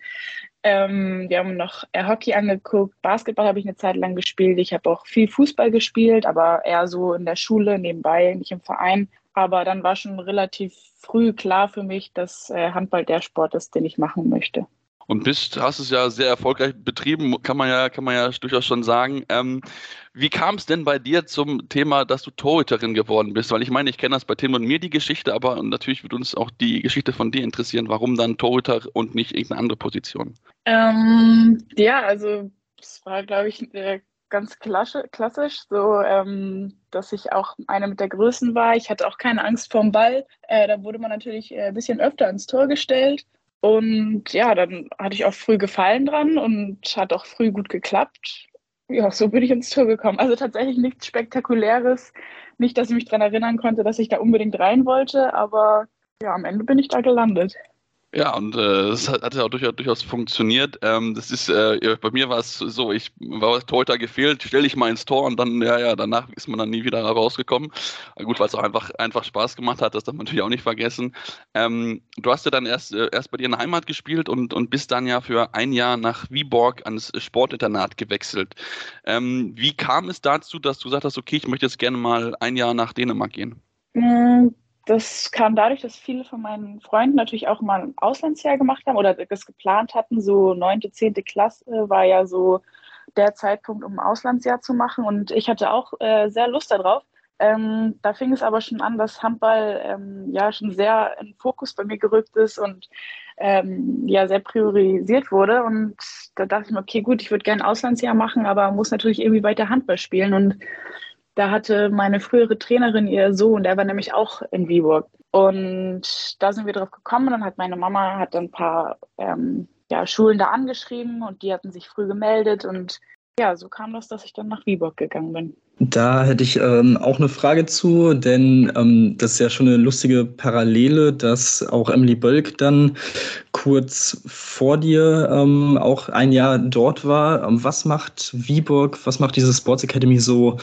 Ähm, wir haben noch Hockey angeguckt, Basketball habe ich eine Zeit lang gespielt. Ich habe auch viel Fußball gespielt, aber eher so in der Schule nebenbei, nicht im Verein. Aber dann war schon relativ früh klar für mich, dass äh, Handball der Sport ist, den ich machen möchte und bist, hast es ja sehr erfolgreich betrieben, kann man ja, kann man ja durchaus schon sagen. Ähm, wie kam es denn bei dir zum Thema, dass du Torhüterin geworden bist? Weil ich meine, ich kenne das bei Tim und mir die Geschichte, aber natürlich würde uns auch die Geschichte von dir interessieren. Warum dann Torhüter und nicht irgendeine andere Position? Ähm, ja, also es war, glaube ich, äh, ganz klassisch, so ähm, dass ich auch eine mit der Größen war. Ich hatte auch keine Angst vorm Ball. Äh, da wurde man natürlich äh, ein bisschen öfter ins Tor gestellt. Und ja, dann hatte ich auch früh Gefallen dran und hat auch früh gut geklappt. Ja, so bin ich ins Tor gekommen. Also tatsächlich nichts Spektakuläres. Nicht, dass ich mich daran erinnern konnte, dass ich da unbedingt rein wollte, aber ja, am Ende bin ich da gelandet. Ja, und äh, das hat, ja auch durchaus, durchaus funktioniert. Ähm, das ist, äh, bei mir war es so, ich war Torhüter gefehlt, stelle ich mal ins Tor und dann, ja, ja, danach ist man dann nie wieder rausgekommen. Gut, weil es auch einfach, einfach Spaß gemacht hat, das darf man natürlich auch nicht vergessen. Ähm, du hast ja dann erst, äh, erst bei dir in der Heimat gespielt und, und bist dann ja für ein Jahr nach Viborg ans Sportinternat gewechselt. Ähm, wie kam es dazu, dass du gesagt hast, okay, ich möchte jetzt gerne mal ein Jahr nach Dänemark gehen? Das kam dadurch, dass viele von meinen Freunden natürlich auch mal ein Auslandsjahr gemacht haben oder das geplant hatten. So neunte, zehnte Klasse war ja so der Zeitpunkt, um ein Auslandsjahr zu machen. Und ich hatte auch äh, sehr Lust darauf. Ähm, da fing es aber schon an, dass Handball ähm, ja schon sehr in Fokus bei mir gerückt ist und ähm, ja sehr priorisiert wurde. Und da dachte ich mir, okay, gut, ich würde gerne ein Auslandsjahr machen, aber muss natürlich irgendwie weiter Handball spielen. Und da hatte meine frühere Trainerin ihr Sohn, der war nämlich auch in Viborg. Und da sind wir drauf gekommen. Dann hat meine Mama hat ein paar ähm, ja, Schulen da angeschrieben und die hatten sich früh gemeldet. Und ja, so kam das, dass ich dann nach Viborg gegangen bin. Da hätte ich ähm, auch eine Frage zu, denn ähm, das ist ja schon eine lustige Parallele, dass auch Emily Bölk dann kurz vor dir ähm, auch ein Jahr dort war. Ähm, was macht Viborg, was macht diese Sports Academy so,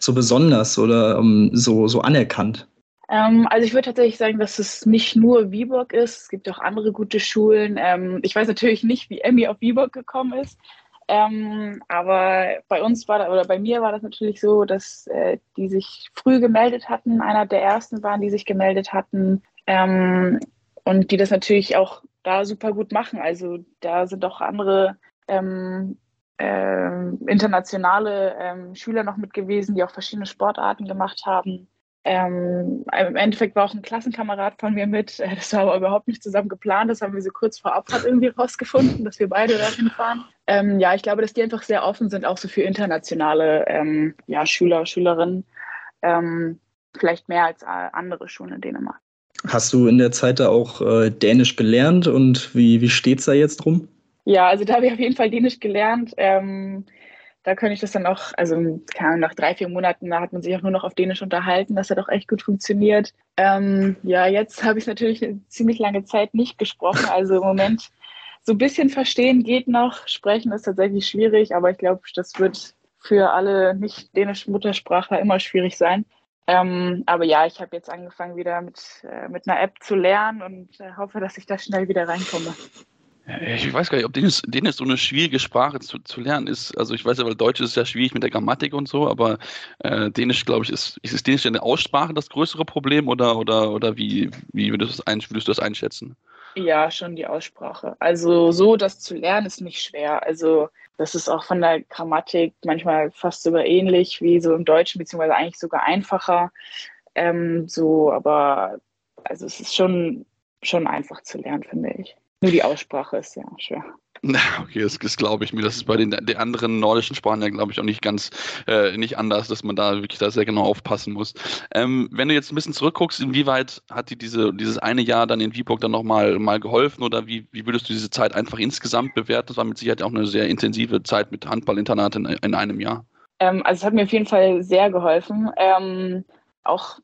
so besonders oder ähm, so, so anerkannt? Ähm, also ich würde tatsächlich sagen, dass es nicht nur Viborg ist. Es gibt auch andere gute Schulen. ich weiß natürlich nicht, wie Emmy auf Viborg gekommen ist. Ähm, aber bei uns war oder bei mir war das natürlich so, dass äh, die sich früh gemeldet hatten, einer der ersten waren, die sich gemeldet hatten ähm, und die das natürlich auch da super gut machen. Also da sind auch andere ähm, äh, internationale ähm, Schüler noch mit gewesen, die auch verschiedene Sportarten gemacht haben. Ähm, Im Endeffekt war auch ein Klassenkamerad von mir mit. Äh, das war aber überhaupt nicht zusammen geplant. Das haben wir so kurz vor Abfahrt irgendwie rausgefunden, dass wir beide dahin fahren. Ähm, ja, ich glaube, dass die einfach sehr offen sind, auch so für internationale ähm, ja, Schüler, Schülerinnen. Ähm, vielleicht mehr als äh, andere Schulen in Dänemark. Hast du in der Zeit da auch äh, Dänisch gelernt und wie, wie steht es da jetzt drum? Ja, also da habe ich auf jeden Fall Dänisch gelernt. Ähm, da könnte ich das dann auch, also Ahnung, nach drei, vier Monaten, da hat man sich auch nur noch auf Dänisch unterhalten. Das hat auch echt gut funktioniert. Ähm, ja, jetzt habe ich natürlich eine ziemlich lange Zeit nicht gesprochen. Also im Moment so ein bisschen verstehen geht noch. Sprechen ist tatsächlich schwierig, aber ich glaube, das wird für alle nicht dänischen Muttersprachler immer schwierig sein. Ähm, aber ja, ich habe jetzt angefangen wieder mit, äh, mit einer App zu lernen und äh, hoffe, dass ich da schnell wieder reinkomme. Ich weiß gar nicht, ob Dänisch, Dänisch so eine schwierige Sprache zu, zu lernen ist. Also ich weiß ja, weil Deutsch ist ja schwierig mit der Grammatik und so, aber äh, Dänisch, glaube ich, ist, ist Dänisch eine Aussprache das größere Problem oder, oder, oder wie, wie würdest, du das würdest du das einschätzen? Ja, schon die Aussprache. Also so das zu lernen ist nicht schwer. Also das ist auch von der Grammatik manchmal fast sogar ähnlich wie so im Deutschen, beziehungsweise eigentlich sogar einfacher. Ähm, so, aber also es ist schon, schon einfach zu lernen, finde ich. Nur die Aussprache ist ja schwer. Okay, das, das glaube ich mir. Das ist bei den, den anderen nordischen Sprachen ja, glaube ich, auch nicht ganz äh, nicht anders, dass man da wirklich da sehr genau aufpassen muss. Ähm, wenn du jetzt ein bisschen zurückguckst, inwieweit hat dir diese, dieses eine Jahr dann in Viborg dann nochmal mal geholfen oder wie, wie würdest du diese Zeit einfach insgesamt bewerten? Das war mit Sicherheit auch eine sehr intensive Zeit mit Handballinternat in, in einem Jahr. Ähm, also es hat mir auf jeden Fall sehr geholfen. Ähm, auch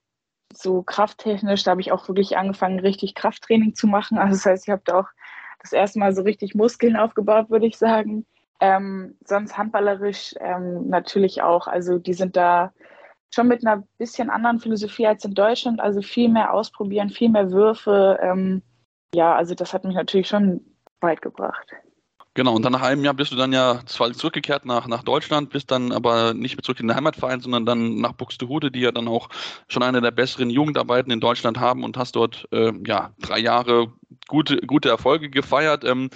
so krafttechnisch, da habe ich auch wirklich angefangen, richtig Krafttraining zu machen. Also das heißt, ich habe da auch das erste Mal so richtig Muskeln aufgebaut, würde ich sagen. Ähm, sonst handballerisch ähm, natürlich auch. Also die sind da schon mit einer bisschen anderen Philosophie als in Deutschland. Also viel mehr ausprobieren, viel mehr Würfe. Ähm, ja, also das hat mich natürlich schon weit gebracht. Genau, und dann nach einem Jahr bist du dann ja zwar zurückgekehrt nach, nach Deutschland, bist dann aber nicht mehr zurück in den Heimatverein, sondern dann nach Buxtehude, die ja dann auch schon eine der besseren Jugendarbeiten in Deutschland haben und hast dort äh, ja drei Jahre gute, gute Erfolge gefeiert. Ähm,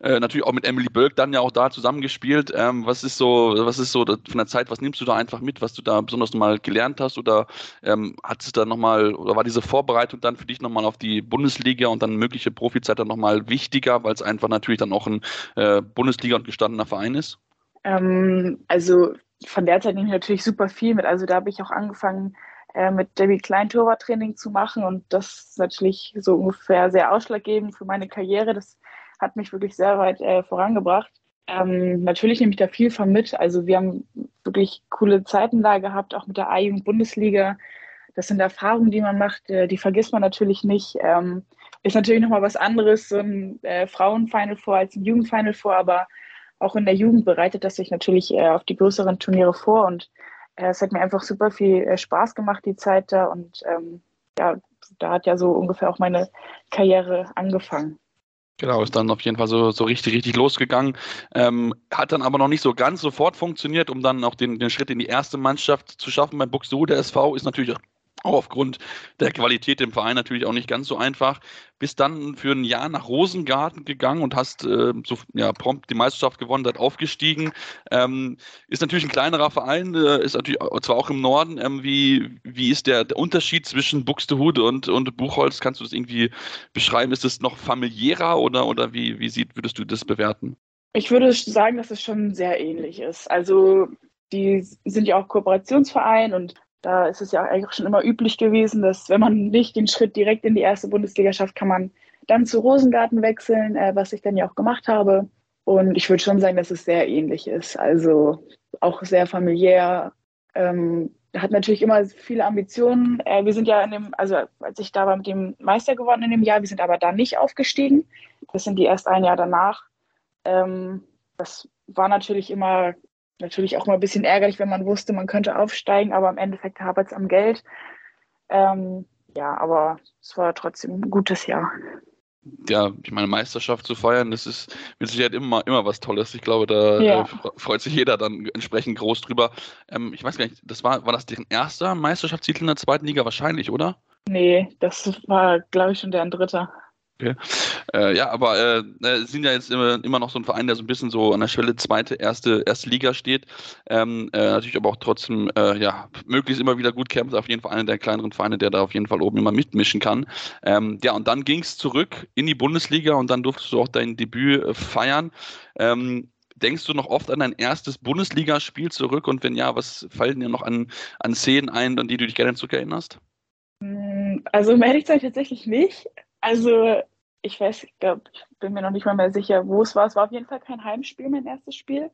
äh, natürlich auch mit Emily Bölk dann ja auch da zusammengespielt. Ähm, was ist so, was ist so von der Zeit, was nimmst du da einfach mit, was du da besonders nochmal gelernt hast oder ähm, hat es da nochmal, oder war diese Vorbereitung dann für dich nochmal auf die Bundesliga und dann mögliche Profizeit dann nochmal wichtiger, weil es einfach natürlich dann auch ein äh, Bundesliga und gestandener Verein ist? Ähm, also von der Zeit nehme ich natürlich super viel mit. Also da habe ich auch angefangen, äh, mit Debbie Klein Torwarttraining zu machen und das ist natürlich so ungefähr sehr ausschlaggebend für meine Karriere. Das hat mich wirklich sehr weit äh, vorangebracht. Ähm, natürlich nehme ich da viel von mit. Also wir haben wirklich coole Zeiten da gehabt, auch mit der A-Jugend-Bundesliga. Das sind Erfahrungen, die man macht, äh, die vergisst man natürlich nicht. Ähm, ist natürlich nochmal was anderes, so ein äh, Frauenfinal vor als ein Jugendfinal vor, aber auch in der Jugend bereitet das sich natürlich äh, auf die größeren Turniere vor und es hat mir einfach super viel äh, Spaß gemacht, die Zeit da und ähm, ja, da hat ja so ungefähr auch meine Karriere angefangen. Genau, ist dann auf jeden Fall so, so richtig, richtig losgegangen. Ähm, hat dann aber noch nicht so ganz sofort funktioniert, um dann auch den, den Schritt in die erste Mannschaft zu schaffen. Beim Buxtehude SV ist natürlich auch aufgrund der Qualität im Verein natürlich auch nicht ganz so einfach. Bist dann für ein Jahr nach Rosengarten gegangen und hast äh, so ja, prompt die Meisterschaft gewonnen, dort aufgestiegen. Ähm, ist natürlich ein kleinerer Verein, äh, ist natürlich zwar auch im Norden. Ähm, wie, wie ist der, der Unterschied zwischen Buxtehude und, und Buchholz? Kannst du das irgendwie beschreiben? Ist es noch familiärer oder, oder wie, wie sieht, würdest du das bewerten? Ich würde sagen, dass es schon sehr ähnlich ist. Also die sind ja auch Kooperationsverein und da ist es ja eigentlich schon immer üblich gewesen, dass wenn man nicht den Schritt direkt in die erste Bundesliga schafft, kann man dann zu Rosengarten wechseln, äh, was ich dann ja auch gemacht habe. Und ich würde schon sagen, dass es sehr ähnlich ist. Also auch sehr familiär. Ähm, hat natürlich immer viele Ambitionen. Äh, wir sind ja in dem, also als ich da war mit dem Meister geworden in dem Jahr, wir sind aber da nicht aufgestiegen. Das sind die erst ein Jahr danach. Ähm, das war natürlich immer natürlich auch mal ein bisschen ärgerlich, wenn man wusste, man könnte aufsteigen, aber im Endeffekt hapert es am Geld. Ähm, ja, aber es war trotzdem ein gutes Jahr. Ja, ich meine, Meisterschaft zu feiern, das ist mit Sicherheit immer, immer was Tolles. Ich glaube, da ja. äh, freut sich jeder dann entsprechend groß drüber. Ähm, ich weiß gar nicht, das war, war das deren erster Meisterschaftstitel in der zweiten Liga wahrscheinlich, oder? Nee, das war, glaube ich, schon deren dritter. Okay. Äh, ja, aber äh, äh, sind ja jetzt immer, immer noch so ein Verein, der so ein bisschen so an der Schwelle zweite, erste, erste Liga steht. Ähm, äh, natürlich aber auch trotzdem, äh, ja, möglichst immer wieder gut kämpft. Auf jeden Fall einer der kleineren Vereine, der da auf jeden Fall oben immer mitmischen kann. Ähm, ja, und dann ging es zurück in die Bundesliga und dann durftest du auch dein Debüt äh, feiern. Ähm, Denkst du noch oft an dein erstes Bundesligaspiel zurück? Und wenn ja, was fallen dir noch an, an Szenen ein, an die du dich gerne zurückerinnerst? Hm, also um ehrlich zu sein, tatsächlich nicht. Also ich weiß, ich bin mir noch nicht mal mehr sicher, wo es war. Es war auf jeden Fall kein Heimspiel, mein erstes Spiel.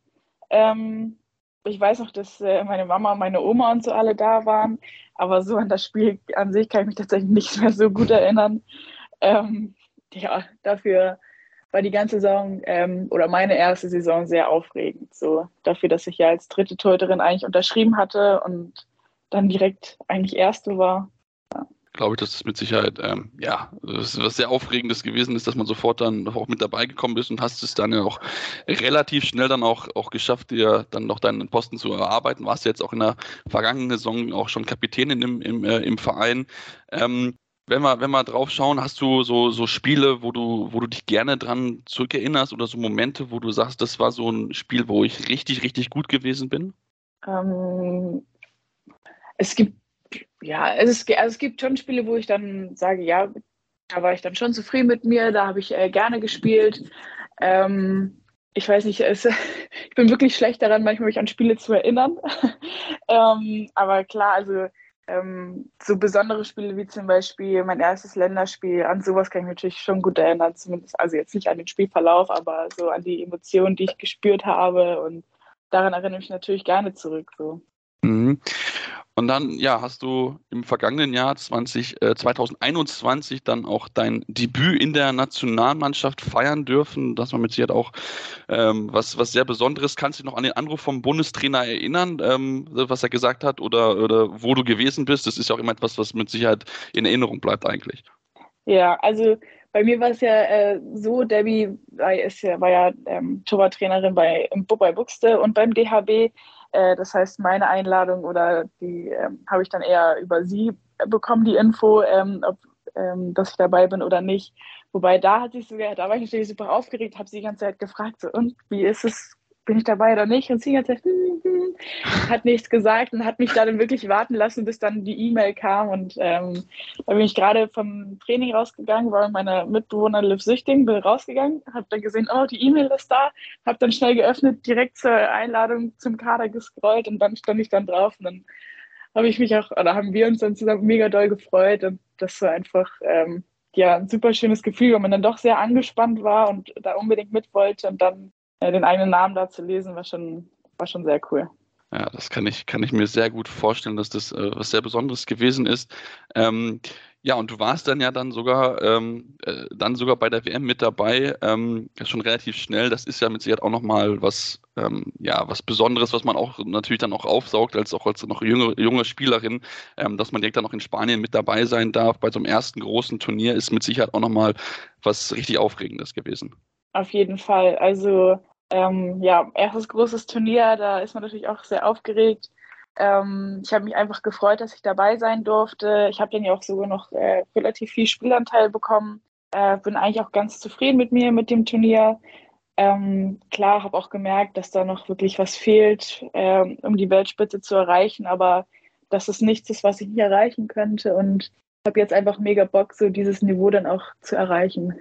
Ähm, ich weiß noch, dass äh, meine Mama, meine Oma und so alle da waren, aber so an das Spiel an sich kann ich mich tatsächlich nicht mehr so gut erinnern. Ähm, ja, dafür war die ganze Saison ähm, oder meine erste Saison sehr aufregend. So dafür, dass ich ja als dritte Torhüterin eigentlich unterschrieben hatte und dann direkt eigentlich erste war glaube ich, dass das mit Sicherheit, ähm, ja, das was sehr Aufregendes gewesen ist, dass man sofort dann auch mit dabei gekommen ist und hast es dann ja auch relativ schnell dann auch, auch geschafft, dir dann noch deinen Posten zu erarbeiten. Warst ja jetzt auch in der vergangenen Saison auch schon Kapitänin im, im, äh, im Verein. Ähm, wenn wir, wenn wir drauf schauen, hast du so, so Spiele, wo du, wo du dich gerne dran zurückerinnerst oder so Momente, wo du sagst, das war so ein Spiel, wo ich richtig, richtig gut gewesen bin? Ähm, es gibt ja, es, ist, also es gibt schon Spiele, wo ich dann sage, ja, da war ich dann schon zufrieden mit mir, da habe ich äh, gerne gespielt. Ähm, ich weiß nicht, es, ich bin wirklich schlecht daran, manchmal mich an Spiele zu erinnern. ähm, aber klar, also ähm, so besondere Spiele wie zum Beispiel mein erstes Länderspiel, an sowas kann ich mich natürlich schon gut erinnern, zumindest, also jetzt nicht an den Spielverlauf, aber so an die Emotionen, die ich gespürt habe und daran erinnere ich mich natürlich gerne zurück. So. Mhm. Und dann, ja, hast du im vergangenen Jahr 20, äh, 2021 dann auch dein Debüt in der Nationalmannschaft feiern dürfen. Das war mit Sicherheit auch ähm, was, was sehr Besonderes. Kannst du dich noch an den Anruf vom Bundestrainer erinnern, ähm, was er gesagt hat oder, oder wo du gewesen bist? Das ist ja auch immer etwas, was mit Sicherheit in Erinnerung bleibt eigentlich. Ja, also bei mir war es ja äh, so, Debbie war, ist ja, war ja ähm, Torwarttrainerin bei, bei Buxte und beim DHB äh, das heißt, meine Einladung oder die ähm, habe ich dann eher über sie bekommen, die Info, ähm, ob, ähm, dass ich dabei bin oder nicht. Wobei da hat sich sogar, da war ich natürlich super aufgeregt, habe sie die ganze Zeit gefragt, so, und wie ist es, bin ich dabei oder nicht? Und sie hat gesagt, hm, hm, hat nichts gesagt und hat mich da dann wirklich warten lassen, bis dann die E-Mail kam. Und ähm, da bin ich gerade vom Training rausgegangen, war mit meiner Mitbewohnerin Liv Süchting, bin rausgegangen, habe dann gesehen, oh, die E-Mail ist da, habe dann schnell geöffnet, direkt zur Einladung zum Kader gescrollt und dann stand ich dann drauf und dann habe ich mich auch, oder haben wir uns dann zusammen mega doll gefreut und das war einfach ähm, ja ein super schönes Gefühl, weil man dann doch sehr angespannt war und da unbedingt mit wollte und dann den eigenen Namen da zu lesen, war schon, war schon sehr cool. Ja, das kann ich, kann ich mir sehr gut vorstellen, dass das äh, was sehr Besonderes gewesen ist. Ähm, ja, und du warst dann ja dann sogar, ähm, äh, dann sogar bei der WM mit dabei, ähm, schon relativ schnell. Das ist ja mit Sicherheit auch nochmal was, ähm, ja, was Besonderes, was man auch natürlich dann auch aufsaugt, als auch als noch junge, junge Spielerin, ähm, dass man direkt dann noch in Spanien mit dabei sein darf. Bei so einem ersten großen Turnier ist mit Sicherheit auch nochmal was richtig Aufregendes gewesen. Auf jeden Fall. Also ähm, ja, erstes großes Turnier, da ist man natürlich auch sehr aufgeregt. Ähm, ich habe mich einfach gefreut, dass ich dabei sein durfte. Ich habe dann ja auch sogar noch äh, relativ viel Spielanteil bekommen. Äh, bin eigentlich auch ganz zufrieden mit mir, mit dem Turnier. Ähm, klar, habe auch gemerkt, dass da noch wirklich was fehlt, ähm, um die Weltspitze zu erreichen, aber dass es nichts ist, was ich nicht erreichen könnte und habe jetzt einfach mega Bock, so dieses Niveau dann auch zu erreichen.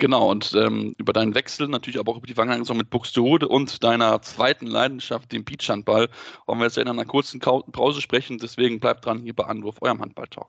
Genau, und ähm, über deinen Wechsel, natürlich aber auch über die Vergangenheit mit Buxtehude und deiner zweiten Leidenschaft, dem Beachhandball, wollen wir jetzt in einer kurzen Pause sprechen. Deswegen bleibt dran hier bei Anwurf, eurem Handball-Talk.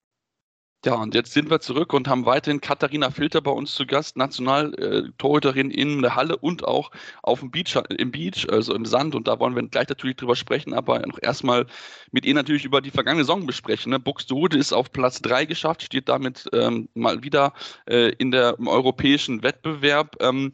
Ja, und jetzt sind wir zurück und haben weiterhin Katharina Filter bei uns zu Gast, Nationaltorhüterin in der Halle und auch auf dem Beach, im Beach, also im Sand. Und da wollen wir gleich natürlich drüber sprechen, aber noch erstmal mit ihr natürlich über die vergangene Saison besprechen. Ne? Buxtehude ist auf Platz 3 geschafft, steht damit ähm, mal wieder äh, in der, im europäischen Wettbewerb. Ähm,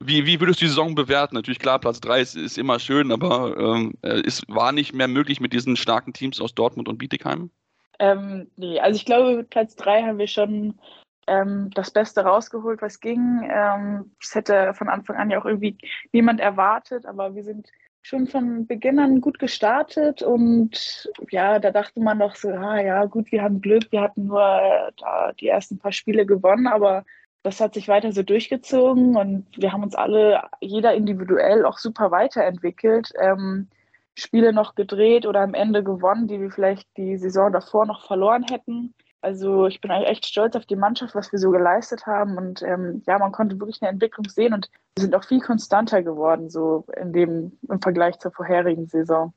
wie, wie würdest du die Saison bewerten? Natürlich klar, Platz 3 ist, ist immer schön, aber ähm, äh, es war nicht mehr möglich mit diesen starken Teams aus Dortmund und Bietigheim? Ähm, nee, also ich glaube, mit Platz drei haben wir schon ähm, das Beste rausgeholt, was ging. Ähm, das hätte von Anfang an ja auch irgendwie niemand erwartet, aber wir sind schon von Beginn an gut gestartet und ja, da dachte man doch so, ah ja, gut, wir haben Glück, wir hatten nur äh, da die ersten paar Spiele gewonnen, aber das hat sich weiter so durchgezogen und wir haben uns alle, jeder individuell auch super weiterentwickelt. Ähm, Spiele noch gedreht oder am Ende gewonnen, die wir vielleicht die Saison davor noch verloren hätten. Also ich bin eigentlich echt stolz auf die Mannschaft, was wir so geleistet haben. Und ähm, ja, man konnte wirklich eine Entwicklung sehen und wir sind auch viel konstanter geworden, so in dem im Vergleich zur vorherigen Saison.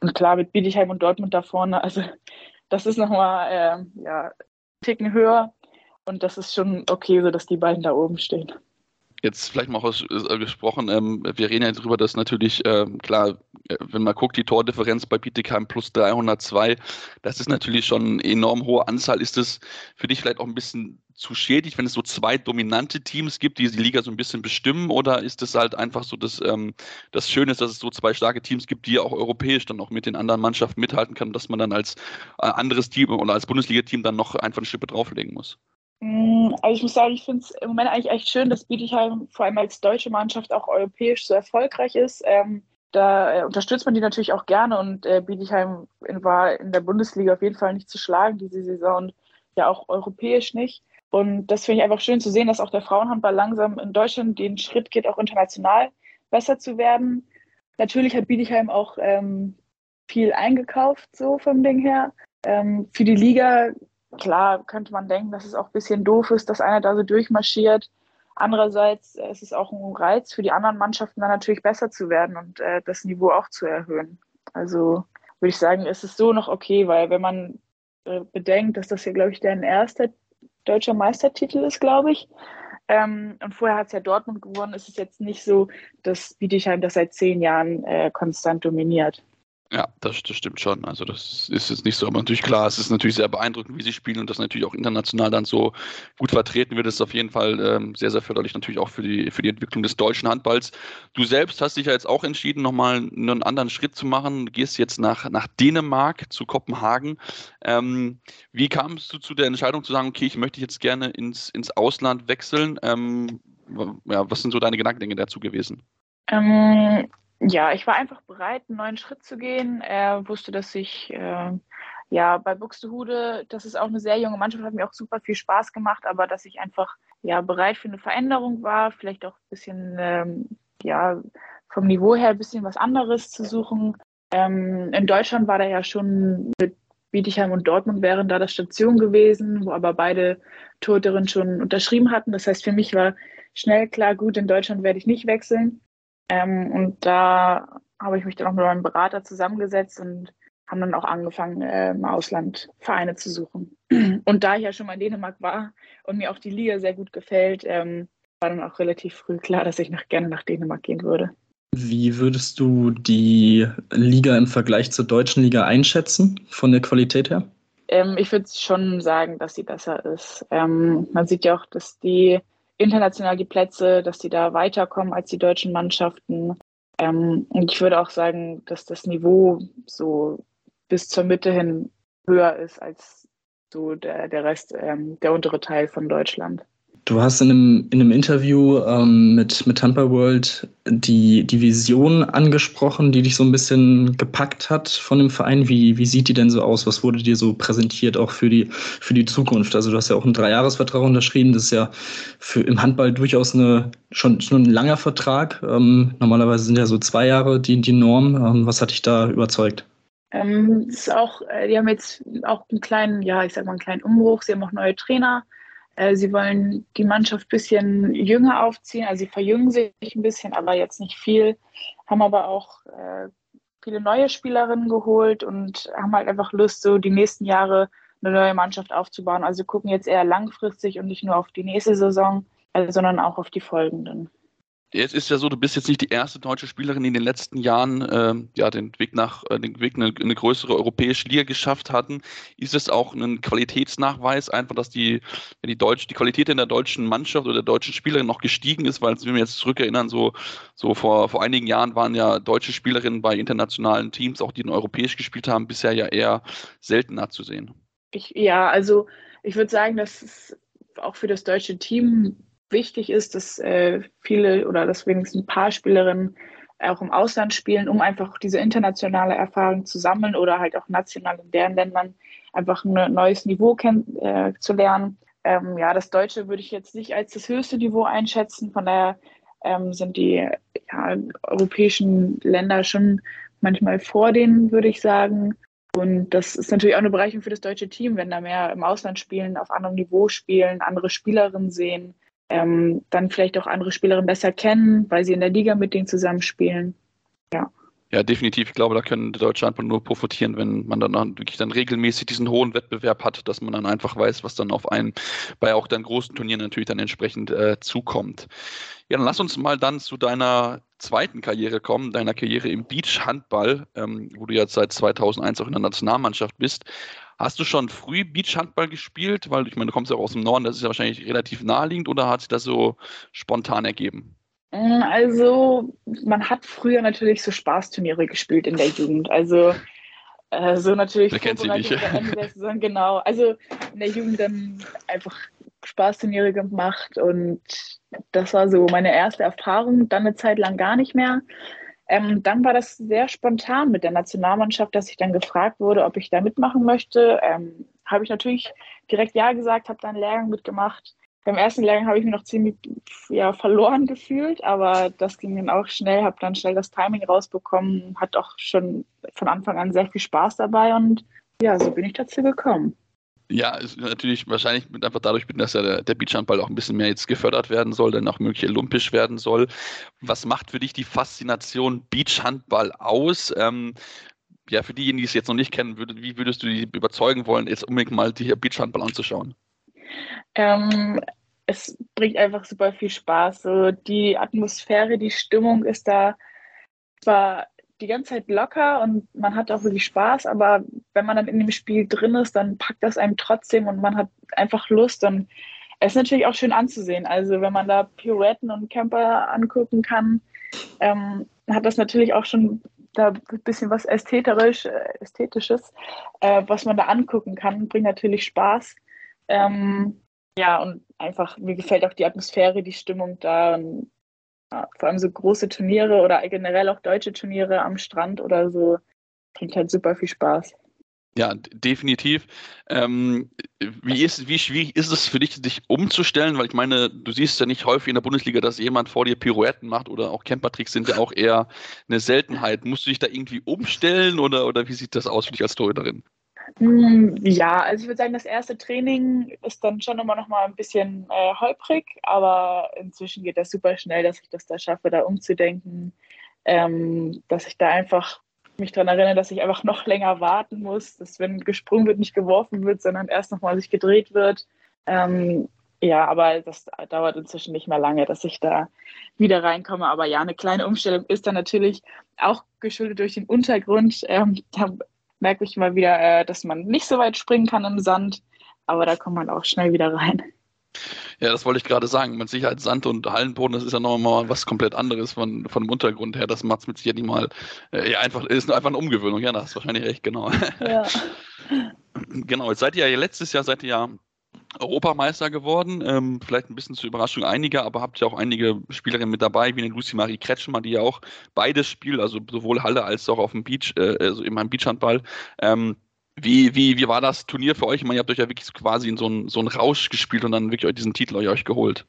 Und klar, mit Bietigheim und Dortmund da vorne, also das ist nochmal äh, ja, einen Ticken höher. Und das ist schon okay, so dass die beiden da oben stehen jetzt vielleicht mal aus, äh, gesprochen, ähm, wir reden ja darüber, dass natürlich, äh, klar, wenn man guckt, die Tordifferenz bei Bietigheim plus 302, das ist natürlich schon eine enorm hohe Anzahl. Ist das für dich vielleicht auch ein bisschen zu schädig, wenn es so zwei dominante Teams gibt, die die Liga so ein bisschen bestimmen? Oder ist es halt einfach so, dass ähm, das Schöne ist, dass es so zwei starke Teams gibt, die auch europäisch dann auch mit den anderen Mannschaften mithalten können, dass man dann als äh, anderes Team oder als Bundesliga-Team dann noch einfach eine Schippe drauflegen muss? Mm, also ich muss sagen, ich finde es im Moment eigentlich echt schön, dass Bietigheim vor allem als deutsche Mannschaft auch europäisch so erfolgreich ist. Ähm, da äh, unterstützt man die natürlich auch gerne und äh, Bietigheim war in der Bundesliga auf jeden Fall nicht zu schlagen diese Saison und ja auch europäisch nicht. Und das finde ich einfach schön zu sehen, dass auch der Frauenhandball langsam in Deutschland den Schritt geht, auch international besser zu werden. Natürlich hat Bietigheim auch ähm, viel eingekauft, so vom Ding her. Ähm, für die Liga klar könnte man denken, dass es auch ein bisschen doof ist, dass einer da so durchmarschiert. Andererseits äh, ist es auch ein Reiz für die anderen Mannschaften, dann natürlich besser zu werden und äh, das Niveau auch zu erhöhen. Also würde ich sagen, ist es so noch okay, weil wenn man äh, bedenkt, dass das hier, glaube ich, dein erster deutscher Meistertitel ist, glaube ich, ähm, und vorher hat es ja Dortmund gewonnen, ist es jetzt nicht so, dass Bietigheim das seit zehn Jahren äh, konstant dominiert. Ja, das, das stimmt schon. Also das ist jetzt nicht so, aber natürlich klar, es ist natürlich sehr beeindruckend, wie sie spielen und das natürlich auch international dann so gut vertreten wird, das ist auf jeden Fall ähm, sehr, sehr förderlich natürlich auch für die, für die Entwicklung des deutschen Handballs. Du selbst hast dich ja jetzt auch entschieden, nochmal einen anderen Schritt zu machen. Du gehst jetzt nach, nach Dänemark, zu Kopenhagen. Ähm, wie kamst du zu der Entscheidung zu sagen, okay, ich möchte jetzt gerne ins, ins Ausland wechseln? Ähm, ja, was sind so deine Gedankengänge dazu gewesen? Ähm, ja, ich war einfach bereit, einen neuen Schritt zu gehen. Er wusste, dass ich äh, ja bei Buxtehude, das ist auch eine sehr junge Mannschaft, hat mir auch super viel Spaß gemacht, aber dass ich einfach ja bereit für eine Veränderung war, vielleicht auch ein bisschen ähm, ja vom Niveau her ein bisschen was anderes zu suchen. Ähm, in Deutschland war da ja schon mit Bietigheim und Dortmund wären da das Station gewesen, wo aber beide Torhüterinnen schon unterschrieben hatten. Das heißt, für mich war schnell klar, gut, in Deutschland werde ich nicht wechseln. Ähm, und da habe ich mich dann auch mit meinem Berater zusammengesetzt und haben dann auch angefangen, äh, im Ausland Vereine zu suchen. Und da ich ja schon mal in Dänemark war und mir auch die Liga sehr gut gefällt, ähm, war dann auch relativ früh klar, dass ich nach, gerne nach Dänemark gehen würde. Wie würdest du die Liga im Vergleich zur deutschen Liga einschätzen, von der Qualität her? Ähm, ich würde schon sagen, dass sie besser ist. Ähm, man sieht ja auch, dass die international die Plätze, dass die da weiterkommen als die deutschen Mannschaften. Ähm, und ich würde auch sagen, dass das Niveau so bis zur Mitte hin höher ist als so der, der Rest, ähm, der untere Teil von Deutschland. Du hast in einem, in einem Interview ähm, mit, mit Tampa World die, die Vision angesprochen, die dich so ein bisschen gepackt hat von dem Verein. Wie, wie sieht die denn so aus? Was wurde dir so präsentiert, auch für die, für die Zukunft? Also du hast ja auch einen Dreijahresvertrag unterschrieben. Das ist ja für, im Handball durchaus eine, schon, schon ein langer Vertrag. Ähm, normalerweise sind ja so zwei Jahre die, die Norm. Ähm, was hat dich da überzeugt? Ähm, ist auch, äh, die haben jetzt auch einen kleinen, ja, ich sag mal einen kleinen Umbruch. Sie haben auch neue Trainer. Äh, sie wollen die Mannschaft ein bisschen jünger aufziehen. Also sie verjüngen sich ein bisschen, aber jetzt nicht viel. Haben aber auch äh, viele neue Spielerinnen geholt und haben halt einfach Lust, so die nächsten Jahre eine neue Mannschaft aufzubauen. Also gucken jetzt eher langfristig und nicht nur auf die nächste Saison, äh, sondern auch auf die folgenden. Jetzt ist ja so, du bist jetzt nicht die erste deutsche Spielerin, die in den letzten Jahren ähm, ja, den Weg nach äh, den Weg eine, eine, größere europäische Liga geschafft hatten. Ist es auch ein Qualitätsnachweis, einfach, dass die, die, Deutsch, die Qualität in der deutschen Mannschaft oder der deutschen Spielerin noch gestiegen ist, weil wenn wir jetzt zurückerinnern, so, so vor, vor einigen Jahren waren ja deutsche Spielerinnen bei internationalen Teams, auch die in europäisch gespielt haben, bisher ja eher seltener zu sehen. Ich, ja, also ich würde sagen, dass es auch für das deutsche Team wichtig ist, dass äh, viele oder dass wenigstens ein paar Spielerinnen auch im Ausland spielen, um einfach diese internationale Erfahrung zu sammeln oder halt auch national in deren Ländern einfach ein neues Niveau äh, zu lernen. Ähm, ja, das Deutsche würde ich jetzt nicht als das höchste Niveau einschätzen. Von daher ähm, sind die ja, europäischen Länder schon manchmal vor denen, würde ich sagen. Und das ist natürlich auch eine Bereicherung für das deutsche Team, wenn da mehr im Ausland spielen, auf anderem Niveau spielen, andere Spielerinnen sehen ähm, dann vielleicht auch andere Spielerinnen besser kennen, weil sie in der Liga mit denen zusammenspielen. Ja. Ja, definitiv. Ich glaube, da können Deutschland nur profitieren, wenn man dann wirklich dann regelmäßig diesen hohen Wettbewerb hat, dass man dann einfach weiß, was dann auf einen bei auch dann großen Turnieren natürlich dann entsprechend äh, zukommt. Ja, dann lass uns mal dann zu deiner zweiten Karriere kommen, deiner Karriere im Beachhandball, ähm, wo du jetzt seit 2001 auch in der Nationalmannschaft bist. Hast du schon früh Beachhandball gespielt? Weil ich meine, du kommst ja auch aus dem Norden, das ist ja wahrscheinlich relativ naheliegend oder hat sich das so spontan ergeben? Mm, also, man hat früher natürlich so Spaßturniere gespielt in der Jugend. Also, äh, so natürlich Wer kennt sie nicht. Saison, genau. Also, in der Jugend dann einfach Spaßturniere gemacht und das war so meine erste Erfahrung. Dann eine Zeit lang gar nicht mehr. Ähm, dann war das sehr spontan mit der Nationalmannschaft, dass ich dann gefragt wurde, ob ich da mitmachen möchte. Ähm, habe ich natürlich direkt Ja gesagt, habe dann Lehrgang mitgemacht. Beim ersten Lehrgang habe ich mich noch ziemlich ja, verloren gefühlt, aber das ging dann auch schnell, habe dann schnell das Timing rausbekommen, hat auch schon von Anfang an sehr viel Spaß dabei und ja, so bin ich dazu gekommen. Ja, natürlich wahrscheinlich einfach dadurch, dass ja der, der Beachhandball auch ein bisschen mehr jetzt gefördert werden soll, dann auch möglich olympisch werden soll. Was macht für dich die Faszination Beachhandball aus? Ähm, ja, für diejenigen, die es jetzt noch nicht kennen, würd, wie würdest du die überzeugen wollen, jetzt unbedingt mal die Beachhandball anzuschauen? Ähm, es bringt einfach super viel Spaß. So die Atmosphäre, die Stimmung ist da zwar die ganze Zeit locker und man hat auch wirklich Spaß, aber wenn man dann in dem Spiel drin ist, dann packt das einem trotzdem und man hat einfach Lust und es ist natürlich auch schön anzusehen. Also wenn man da Pirouetten und Camper angucken kann, ähm, hat das natürlich auch schon da ein bisschen was ästhetisch, äh, Ästhetisches, äh, was man da angucken kann, bringt natürlich Spaß. Ähm, ja, und einfach, mir gefällt auch die Atmosphäre, die Stimmung da. Und ja, vor allem so große Turniere oder generell auch deutsche Turniere am Strand oder so, bringt halt super viel Spaß. Ja, definitiv. Ähm, wie, ist, wie schwierig ist es für dich, dich umzustellen? Weil ich meine, du siehst ja nicht häufig in der Bundesliga, dass jemand vor dir Pirouetten macht oder auch Campertricks sind ja auch eher eine Seltenheit. Musst du dich da irgendwie umstellen oder, oder wie sieht das aus für dich als Torhüterin? Hm, ja, also ich würde sagen, das erste Training ist dann schon immer noch mal ein bisschen äh, holprig, aber inzwischen geht das super schnell, dass ich das da schaffe, da umzudenken, ähm, dass ich da einfach mich daran erinnere, dass ich einfach noch länger warten muss, dass wenn gesprungen wird, nicht geworfen wird, sondern erst nochmal sich gedreht wird. Ähm, ja, aber das dauert inzwischen nicht mehr lange, dass ich da wieder reinkomme. Aber ja, eine kleine Umstellung ist dann natürlich auch geschuldet durch den Untergrund. Ähm, da merke ich mal wieder, äh, dass man nicht so weit springen kann im Sand, aber da kommt man auch schnell wieder rein. Ja, das wollte ich gerade sagen. Mit Sicherheit Sand und Hallenboden, das ist ja nochmal was komplett anderes von, von dem Untergrund her. Das macht es mit Sicherheit nicht mal, äh, ja, einfach, ist einfach eine Umgewöhnung. Ja, da hast du wahrscheinlich recht, genau. Ja. genau, jetzt seid ihr ja letztes Jahr, seid ihr ja Europameister geworden. Ähm, vielleicht ein bisschen zur Überraschung einiger, aber habt ja auch einige Spielerinnen mit dabei, wie eine Lucy Marie Kretschmer, die ja auch beides spielt, also sowohl Halle als auch auf dem Beach, äh, also in meinem Beachhandball. Ähm, wie, wie, wie war das Turnier für euch? Ich meine, ihr habt euch ja wirklich quasi in so einen so Rausch gespielt und dann wirklich diesen Titel euch geholt.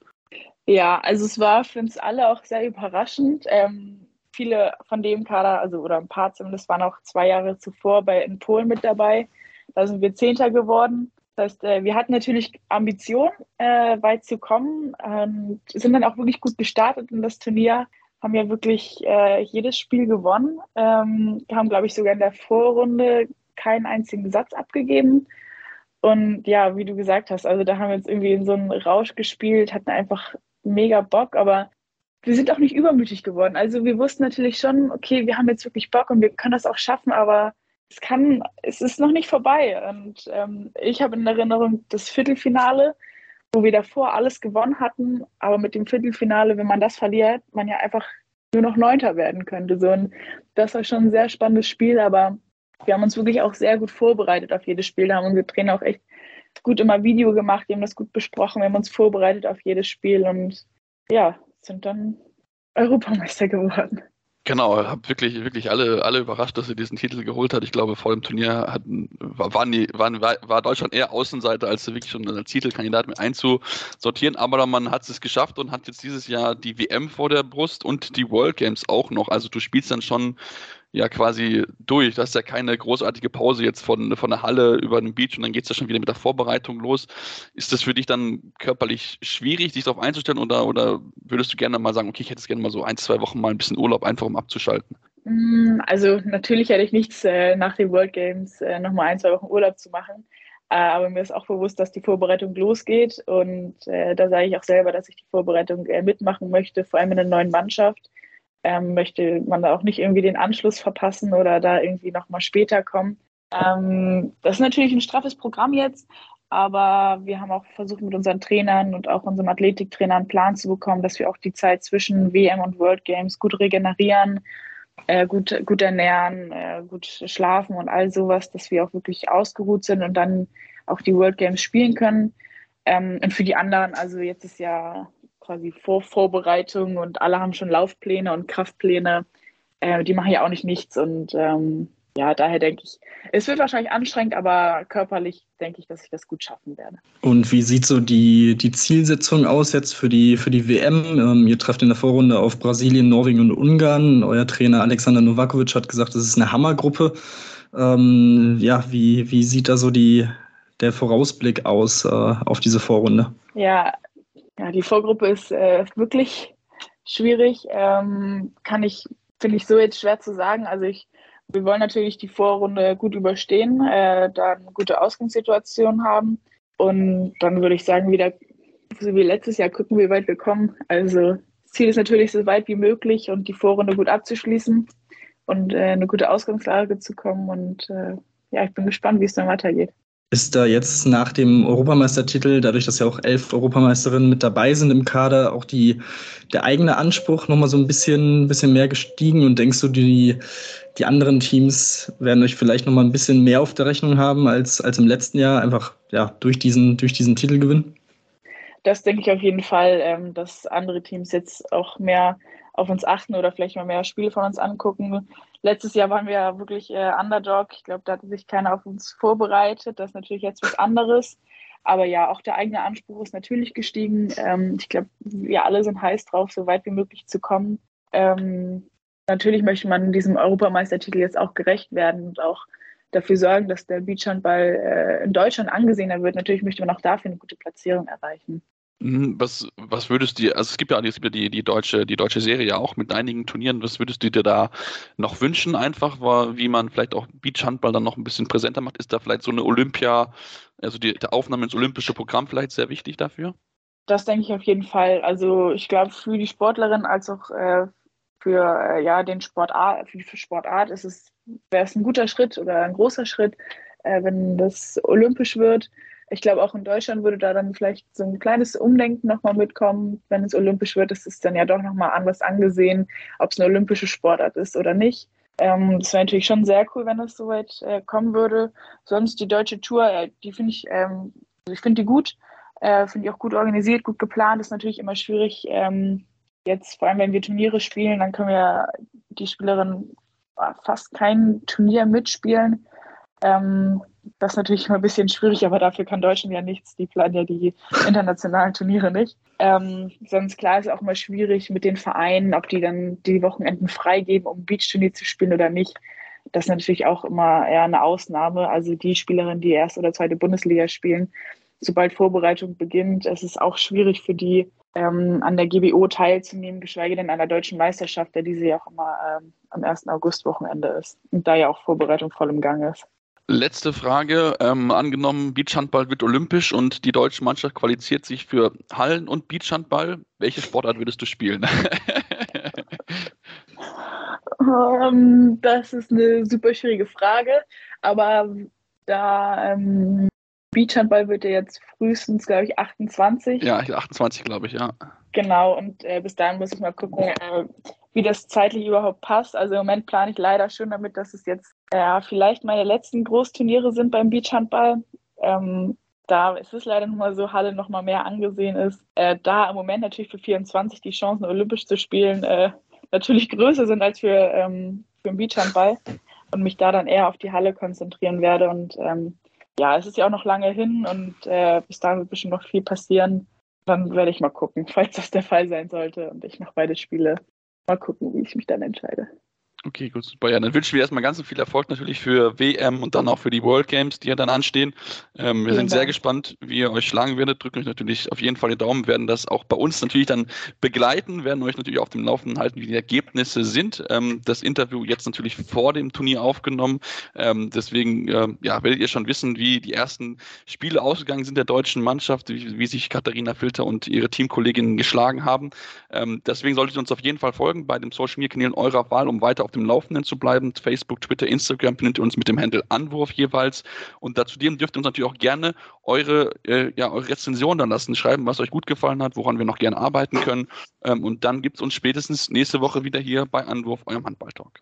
Ja, also es war für uns alle auch sehr überraschend. Ähm, viele von dem Kader, also oder ein paar zumindest, waren auch zwei Jahre zuvor bei in Polen mit dabei. Da sind wir Zehnter geworden. Das heißt, äh, wir hatten natürlich Ambition, äh, weit zu kommen, ähm, sind dann auch wirklich gut gestartet in das Turnier, haben ja wirklich äh, jedes Spiel gewonnen, ähm, haben, glaube ich, sogar in der Vorrunde keinen einzigen Satz abgegeben. Und ja, wie du gesagt hast, also da haben wir jetzt irgendwie in so einen Rausch gespielt, hatten einfach mega Bock, aber wir sind auch nicht übermütig geworden. Also wir wussten natürlich schon, okay, wir haben jetzt wirklich Bock und wir können das auch schaffen, aber es kann, es ist noch nicht vorbei. Und ähm, ich habe in Erinnerung das Viertelfinale, wo wir davor alles gewonnen hatten, aber mit dem Viertelfinale, wenn man das verliert, man ja einfach nur noch Neunter werden könnte. So, und das war schon ein sehr spannendes Spiel, aber wir haben uns wirklich auch sehr gut vorbereitet auf jedes Spiel. Da haben unsere Trainer auch echt gut immer Video gemacht, die haben das gut besprochen, wir haben uns vorbereitet auf jedes Spiel und ja, sind dann Europameister geworden. Genau, habe wirklich, wirklich alle, alle überrascht, dass sie diesen Titel geholt hat. Ich glaube, vor dem Turnier hatten, waren die, waren, war Deutschland eher Außenseiter, als wirklich schon als Titelkandidat mit einzusortieren. Aber man hat es geschafft und hat jetzt dieses Jahr die WM vor der Brust und die World Games auch noch. Also du spielst dann schon ja quasi durch. Das ist ja keine großartige Pause jetzt von, von der Halle über den Beach und dann geht es ja schon wieder mit der Vorbereitung los. Ist das für dich dann körperlich schwierig, dich darauf einzustellen oder, oder würdest du gerne mal sagen, okay, ich hätte es gerne mal so ein, zwei Wochen mal ein bisschen Urlaub, einfach um abzuschalten? Mm, also natürlich hätte ich nichts äh, nach den World Games äh, nochmal ein, zwei Wochen Urlaub zu machen. Äh, aber mir ist auch bewusst, dass die Vorbereitung losgeht. Und da sage ich auch selber, dass ich die Vorbereitung mitmachen möchte, vor allem in der neuen Mannschaft ähm, möchte man da auch nicht irgendwie den Anschluss verpassen oder da irgendwie nochmal später kommen. Ähm, das ist natürlich ein straffes Programm jetzt, aber wir haben auch versucht, mit unseren Trainern und auch unserem Athletiktrainer einen Plan zu bekommen, dass wir auch die Zeit zwischen WM und World Games gut regenerieren, äh, gut, gut ernähren, äh, gut schlafen und all sowas, dass wir auch wirklich ausgeruht sind und dann auch die World Games spielen können. Ähm, und für die anderen, also jetzt ist ja quasi vor Vorbereitung und alle haben schon Laufpläne und Kraftpläne. Äh, die machen ja auch nicht nichts und ähm, ja, daher denke ich, es wird wahrscheinlich anstrengend, aber körperlich denke ich, dass ich das gut schaffen werde. Und wie sieht so die, die Zielsetzung aus jetzt für die, für die WM? Ähm, ihr trefft in der Vorrunde auf Brasilien, Norwegen und Ungarn. Euer Trainer Alexander Novakovic hat gesagt, das ist eine Hammergruppe. Ähm, ja, wie, wie sieht da so die, der Vorausblick aus äh, auf diese Vorrunde? Ja, ja, die Vorgruppe ist äh, wirklich schwierig. Ähm, kann ich, finde ich so jetzt schwer zu sagen. Also ich, wir wollen natürlich die Vorrunde gut überstehen, äh, da eine gute Ausgangssituation haben. Und dann würde ich sagen, wieder so wie letztes Jahr gucken, wie weit wir kommen. Also Ziel ist natürlich, so weit wie möglich und die Vorrunde gut abzuschließen und äh, eine gute Ausgangslage zu kommen. Und äh, ja, ich bin gespannt, wie es dann weitergeht. Ist da jetzt nach dem Europameistertitel, dadurch, dass ja auch elf Europameisterinnen mit dabei sind im Kader, auch die, der eigene Anspruch nochmal so ein bisschen, bisschen mehr gestiegen? Und denkst du, die, die anderen Teams werden euch vielleicht nochmal ein bisschen mehr auf der Rechnung haben als, als im letzten Jahr, einfach ja, durch, diesen, durch diesen Titelgewinn? Das denke ich auf jeden Fall, ähm, dass andere Teams jetzt auch mehr auf uns achten oder vielleicht mal mehr Spiele von uns angucken letztes Jahr waren wir ja wirklich äh, Underdog. Ich glaube, da hatte sich keiner auf uns vorbereitet. Das ist natürlich jetzt was anderes. Aber ja, auch der eigene Anspruch ist natürlich gestiegen. Ähm, ich glaube, wir alle sind heiß drauf, so weit wie möglich zu kommen. Ähm, natürlich möchte man diesem Europameistertitel jetzt auch gerecht werden und auch dafür sorgen, dass der Beachhandball äh, in Deutschland angesehener wird. Natürlich möchte man auch dafür eine gute Platzierung erreichen. Mhm, was, was würdest du, also es gibt ja, es gibt ja die, die deutsche, die deutsche Serie ja auch mit einigen Turnieren. Was würdest du dir da noch wünschen einfach, wie man vielleicht auch Beachhandball dann noch ein bisschen präsenter macht? Ist da vielleicht so eine Olympia, also die, die Aufnahme ins olympische Programm vielleicht sehr wichtig dafür? Das denke ich auf jeden Fall. Also ich glaube für die Sportlerin als auch äh, für äh, ja den Sportart, für die Sportart ist es wäre es ein guter Schritt oder ein großer Schritt, äh, wenn das olympisch wird ich glaube, auch in Deutschland würde da dann vielleicht so ein kleines Umdenken nochmal mitkommen. Wenn es olympisch wird, ist dann ja doch nochmal anders angesehen, ob es eine olympische Sportart ist oder nicht. Ähm, das wäre natürlich schon sehr cool, wenn es soweit äh, kommen würde. Sonst die deutsche Tour, äh, die finde ich, ähm, ich finde die gut, äh, finde ich auch gut organisiert, gut geplant. Ist natürlich immer schwierig. Ähm, jetzt, vor allem wenn wir Turniere spielen, dann können wir die Spielerin fast kein Turnier mitspielen. Ähm, das ist natürlich immer ein bisschen schwierig, aber dafür kann Deutschland ja nichts. Die planen ja die internationalen Turniere nicht. Ähm, sonst klar ist auch mal schwierig mit den Vereinen, ob die dann die Wochenenden freigeben, um Beachturnier zu spielen oder nicht. Das ist natürlich auch immer eher eine Ausnahme. Also die Spielerinnen, die erste oder zweite Bundesliga spielen, sobald Vorbereitung beginnt, ist es auch schwierig für die, ähm, an der GBO teilzunehmen, geschweige denn an der deutschen Meisterschaft, der diese ja auch immer ähm, am 1. August-Wochenende ist und da ja auch Vorbereitung voll im Gang ist. Letzte Frage. Ähm, angenommen, Beachhandball wird olympisch und die deutsche Mannschaft qualifiziert sich für Hallen- und Beachhandball. Welche Sportart würdest du spielen? um, ähm, das ist eine super schwierige Frage. Aber da ähm, Beachhandball wird ja jetzt frühestens, glaube ich, 28. Ja, 28, glaube ich, ja. Genau, und äh, bis dahin muss ich mal gucken, äh, wie das zeitlich überhaupt passt. Also im Moment plane ich leider schon damit, dass es jetzt ja, vielleicht meine letzten Großturniere sind beim Beachhandball. Ähm, da ist es leider nochmal so, Halle nochmal mehr angesehen ist. Äh, da im Moment natürlich für 24 die Chancen, olympisch zu spielen, äh, natürlich größer sind als für, ähm, für den Beachhandball und mich da dann eher auf die Halle konzentrieren werde. Und ähm, ja, es ist ja auch noch lange hin und äh, bis dahin wird bestimmt noch viel passieren. Dann werde ich mal gucken, falls das der Fall sein sollte und ich noch beide spiele. Mal gucken, wie ich mich dann entscheide. Okay, gut, super. Ja, dann wünschen wir erstmal ganz viel Erfolg natürlich für WM und dann auch für die World Games, die ja dann anstehen. Ähm, wir sind sehr gespannt, wie ihr euch schlagen werdet. Drücken euch natürlich auf jeden Fall die Daumen, werden das auch bei uns natürlich dann begleiten, werden euch natürlich auf dem Laufenden halten, wie die Ergebnisse sind. Ähm, das Interview jetzt natürlich vor dem Turnier aufgenommen. Ähm, deswegen äh, ja, werdet ihr schon wissen, wie die ersten Spiele ausgegangen sind der deutschen Mannschaft, wie, wie sich Katharina Filter und ihre Teamkolleginnen geschlagen haben. Ähm, deswegen solltet ihr uns auf jeden Fall folgen bei den Social Media Kanälen eurer Wahl, um weiter auf dem Laufenden zu bleiben. Facebook, Twitter, Instagram findet ihr uns mit dem Handel Anwurf jeweils. Und dazu dürft ihr uns natürlich auch gerne eure, äh, ja, eure Rezension dann lassen, schreiben, was euch gut gefallen hat, woran wir noch gerne arbeiten können. Ähm, und dann gibt es uns spätestens nächste Woche wieder hier bei Anwurf, eurem Handballtalk.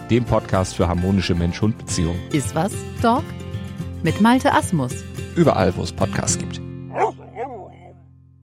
dem Podcast für harmonische Mensch-Hund-Beziehungen. Iswas Dog? Mit Malte Asmus. Überall, wo es Podcasts gibt.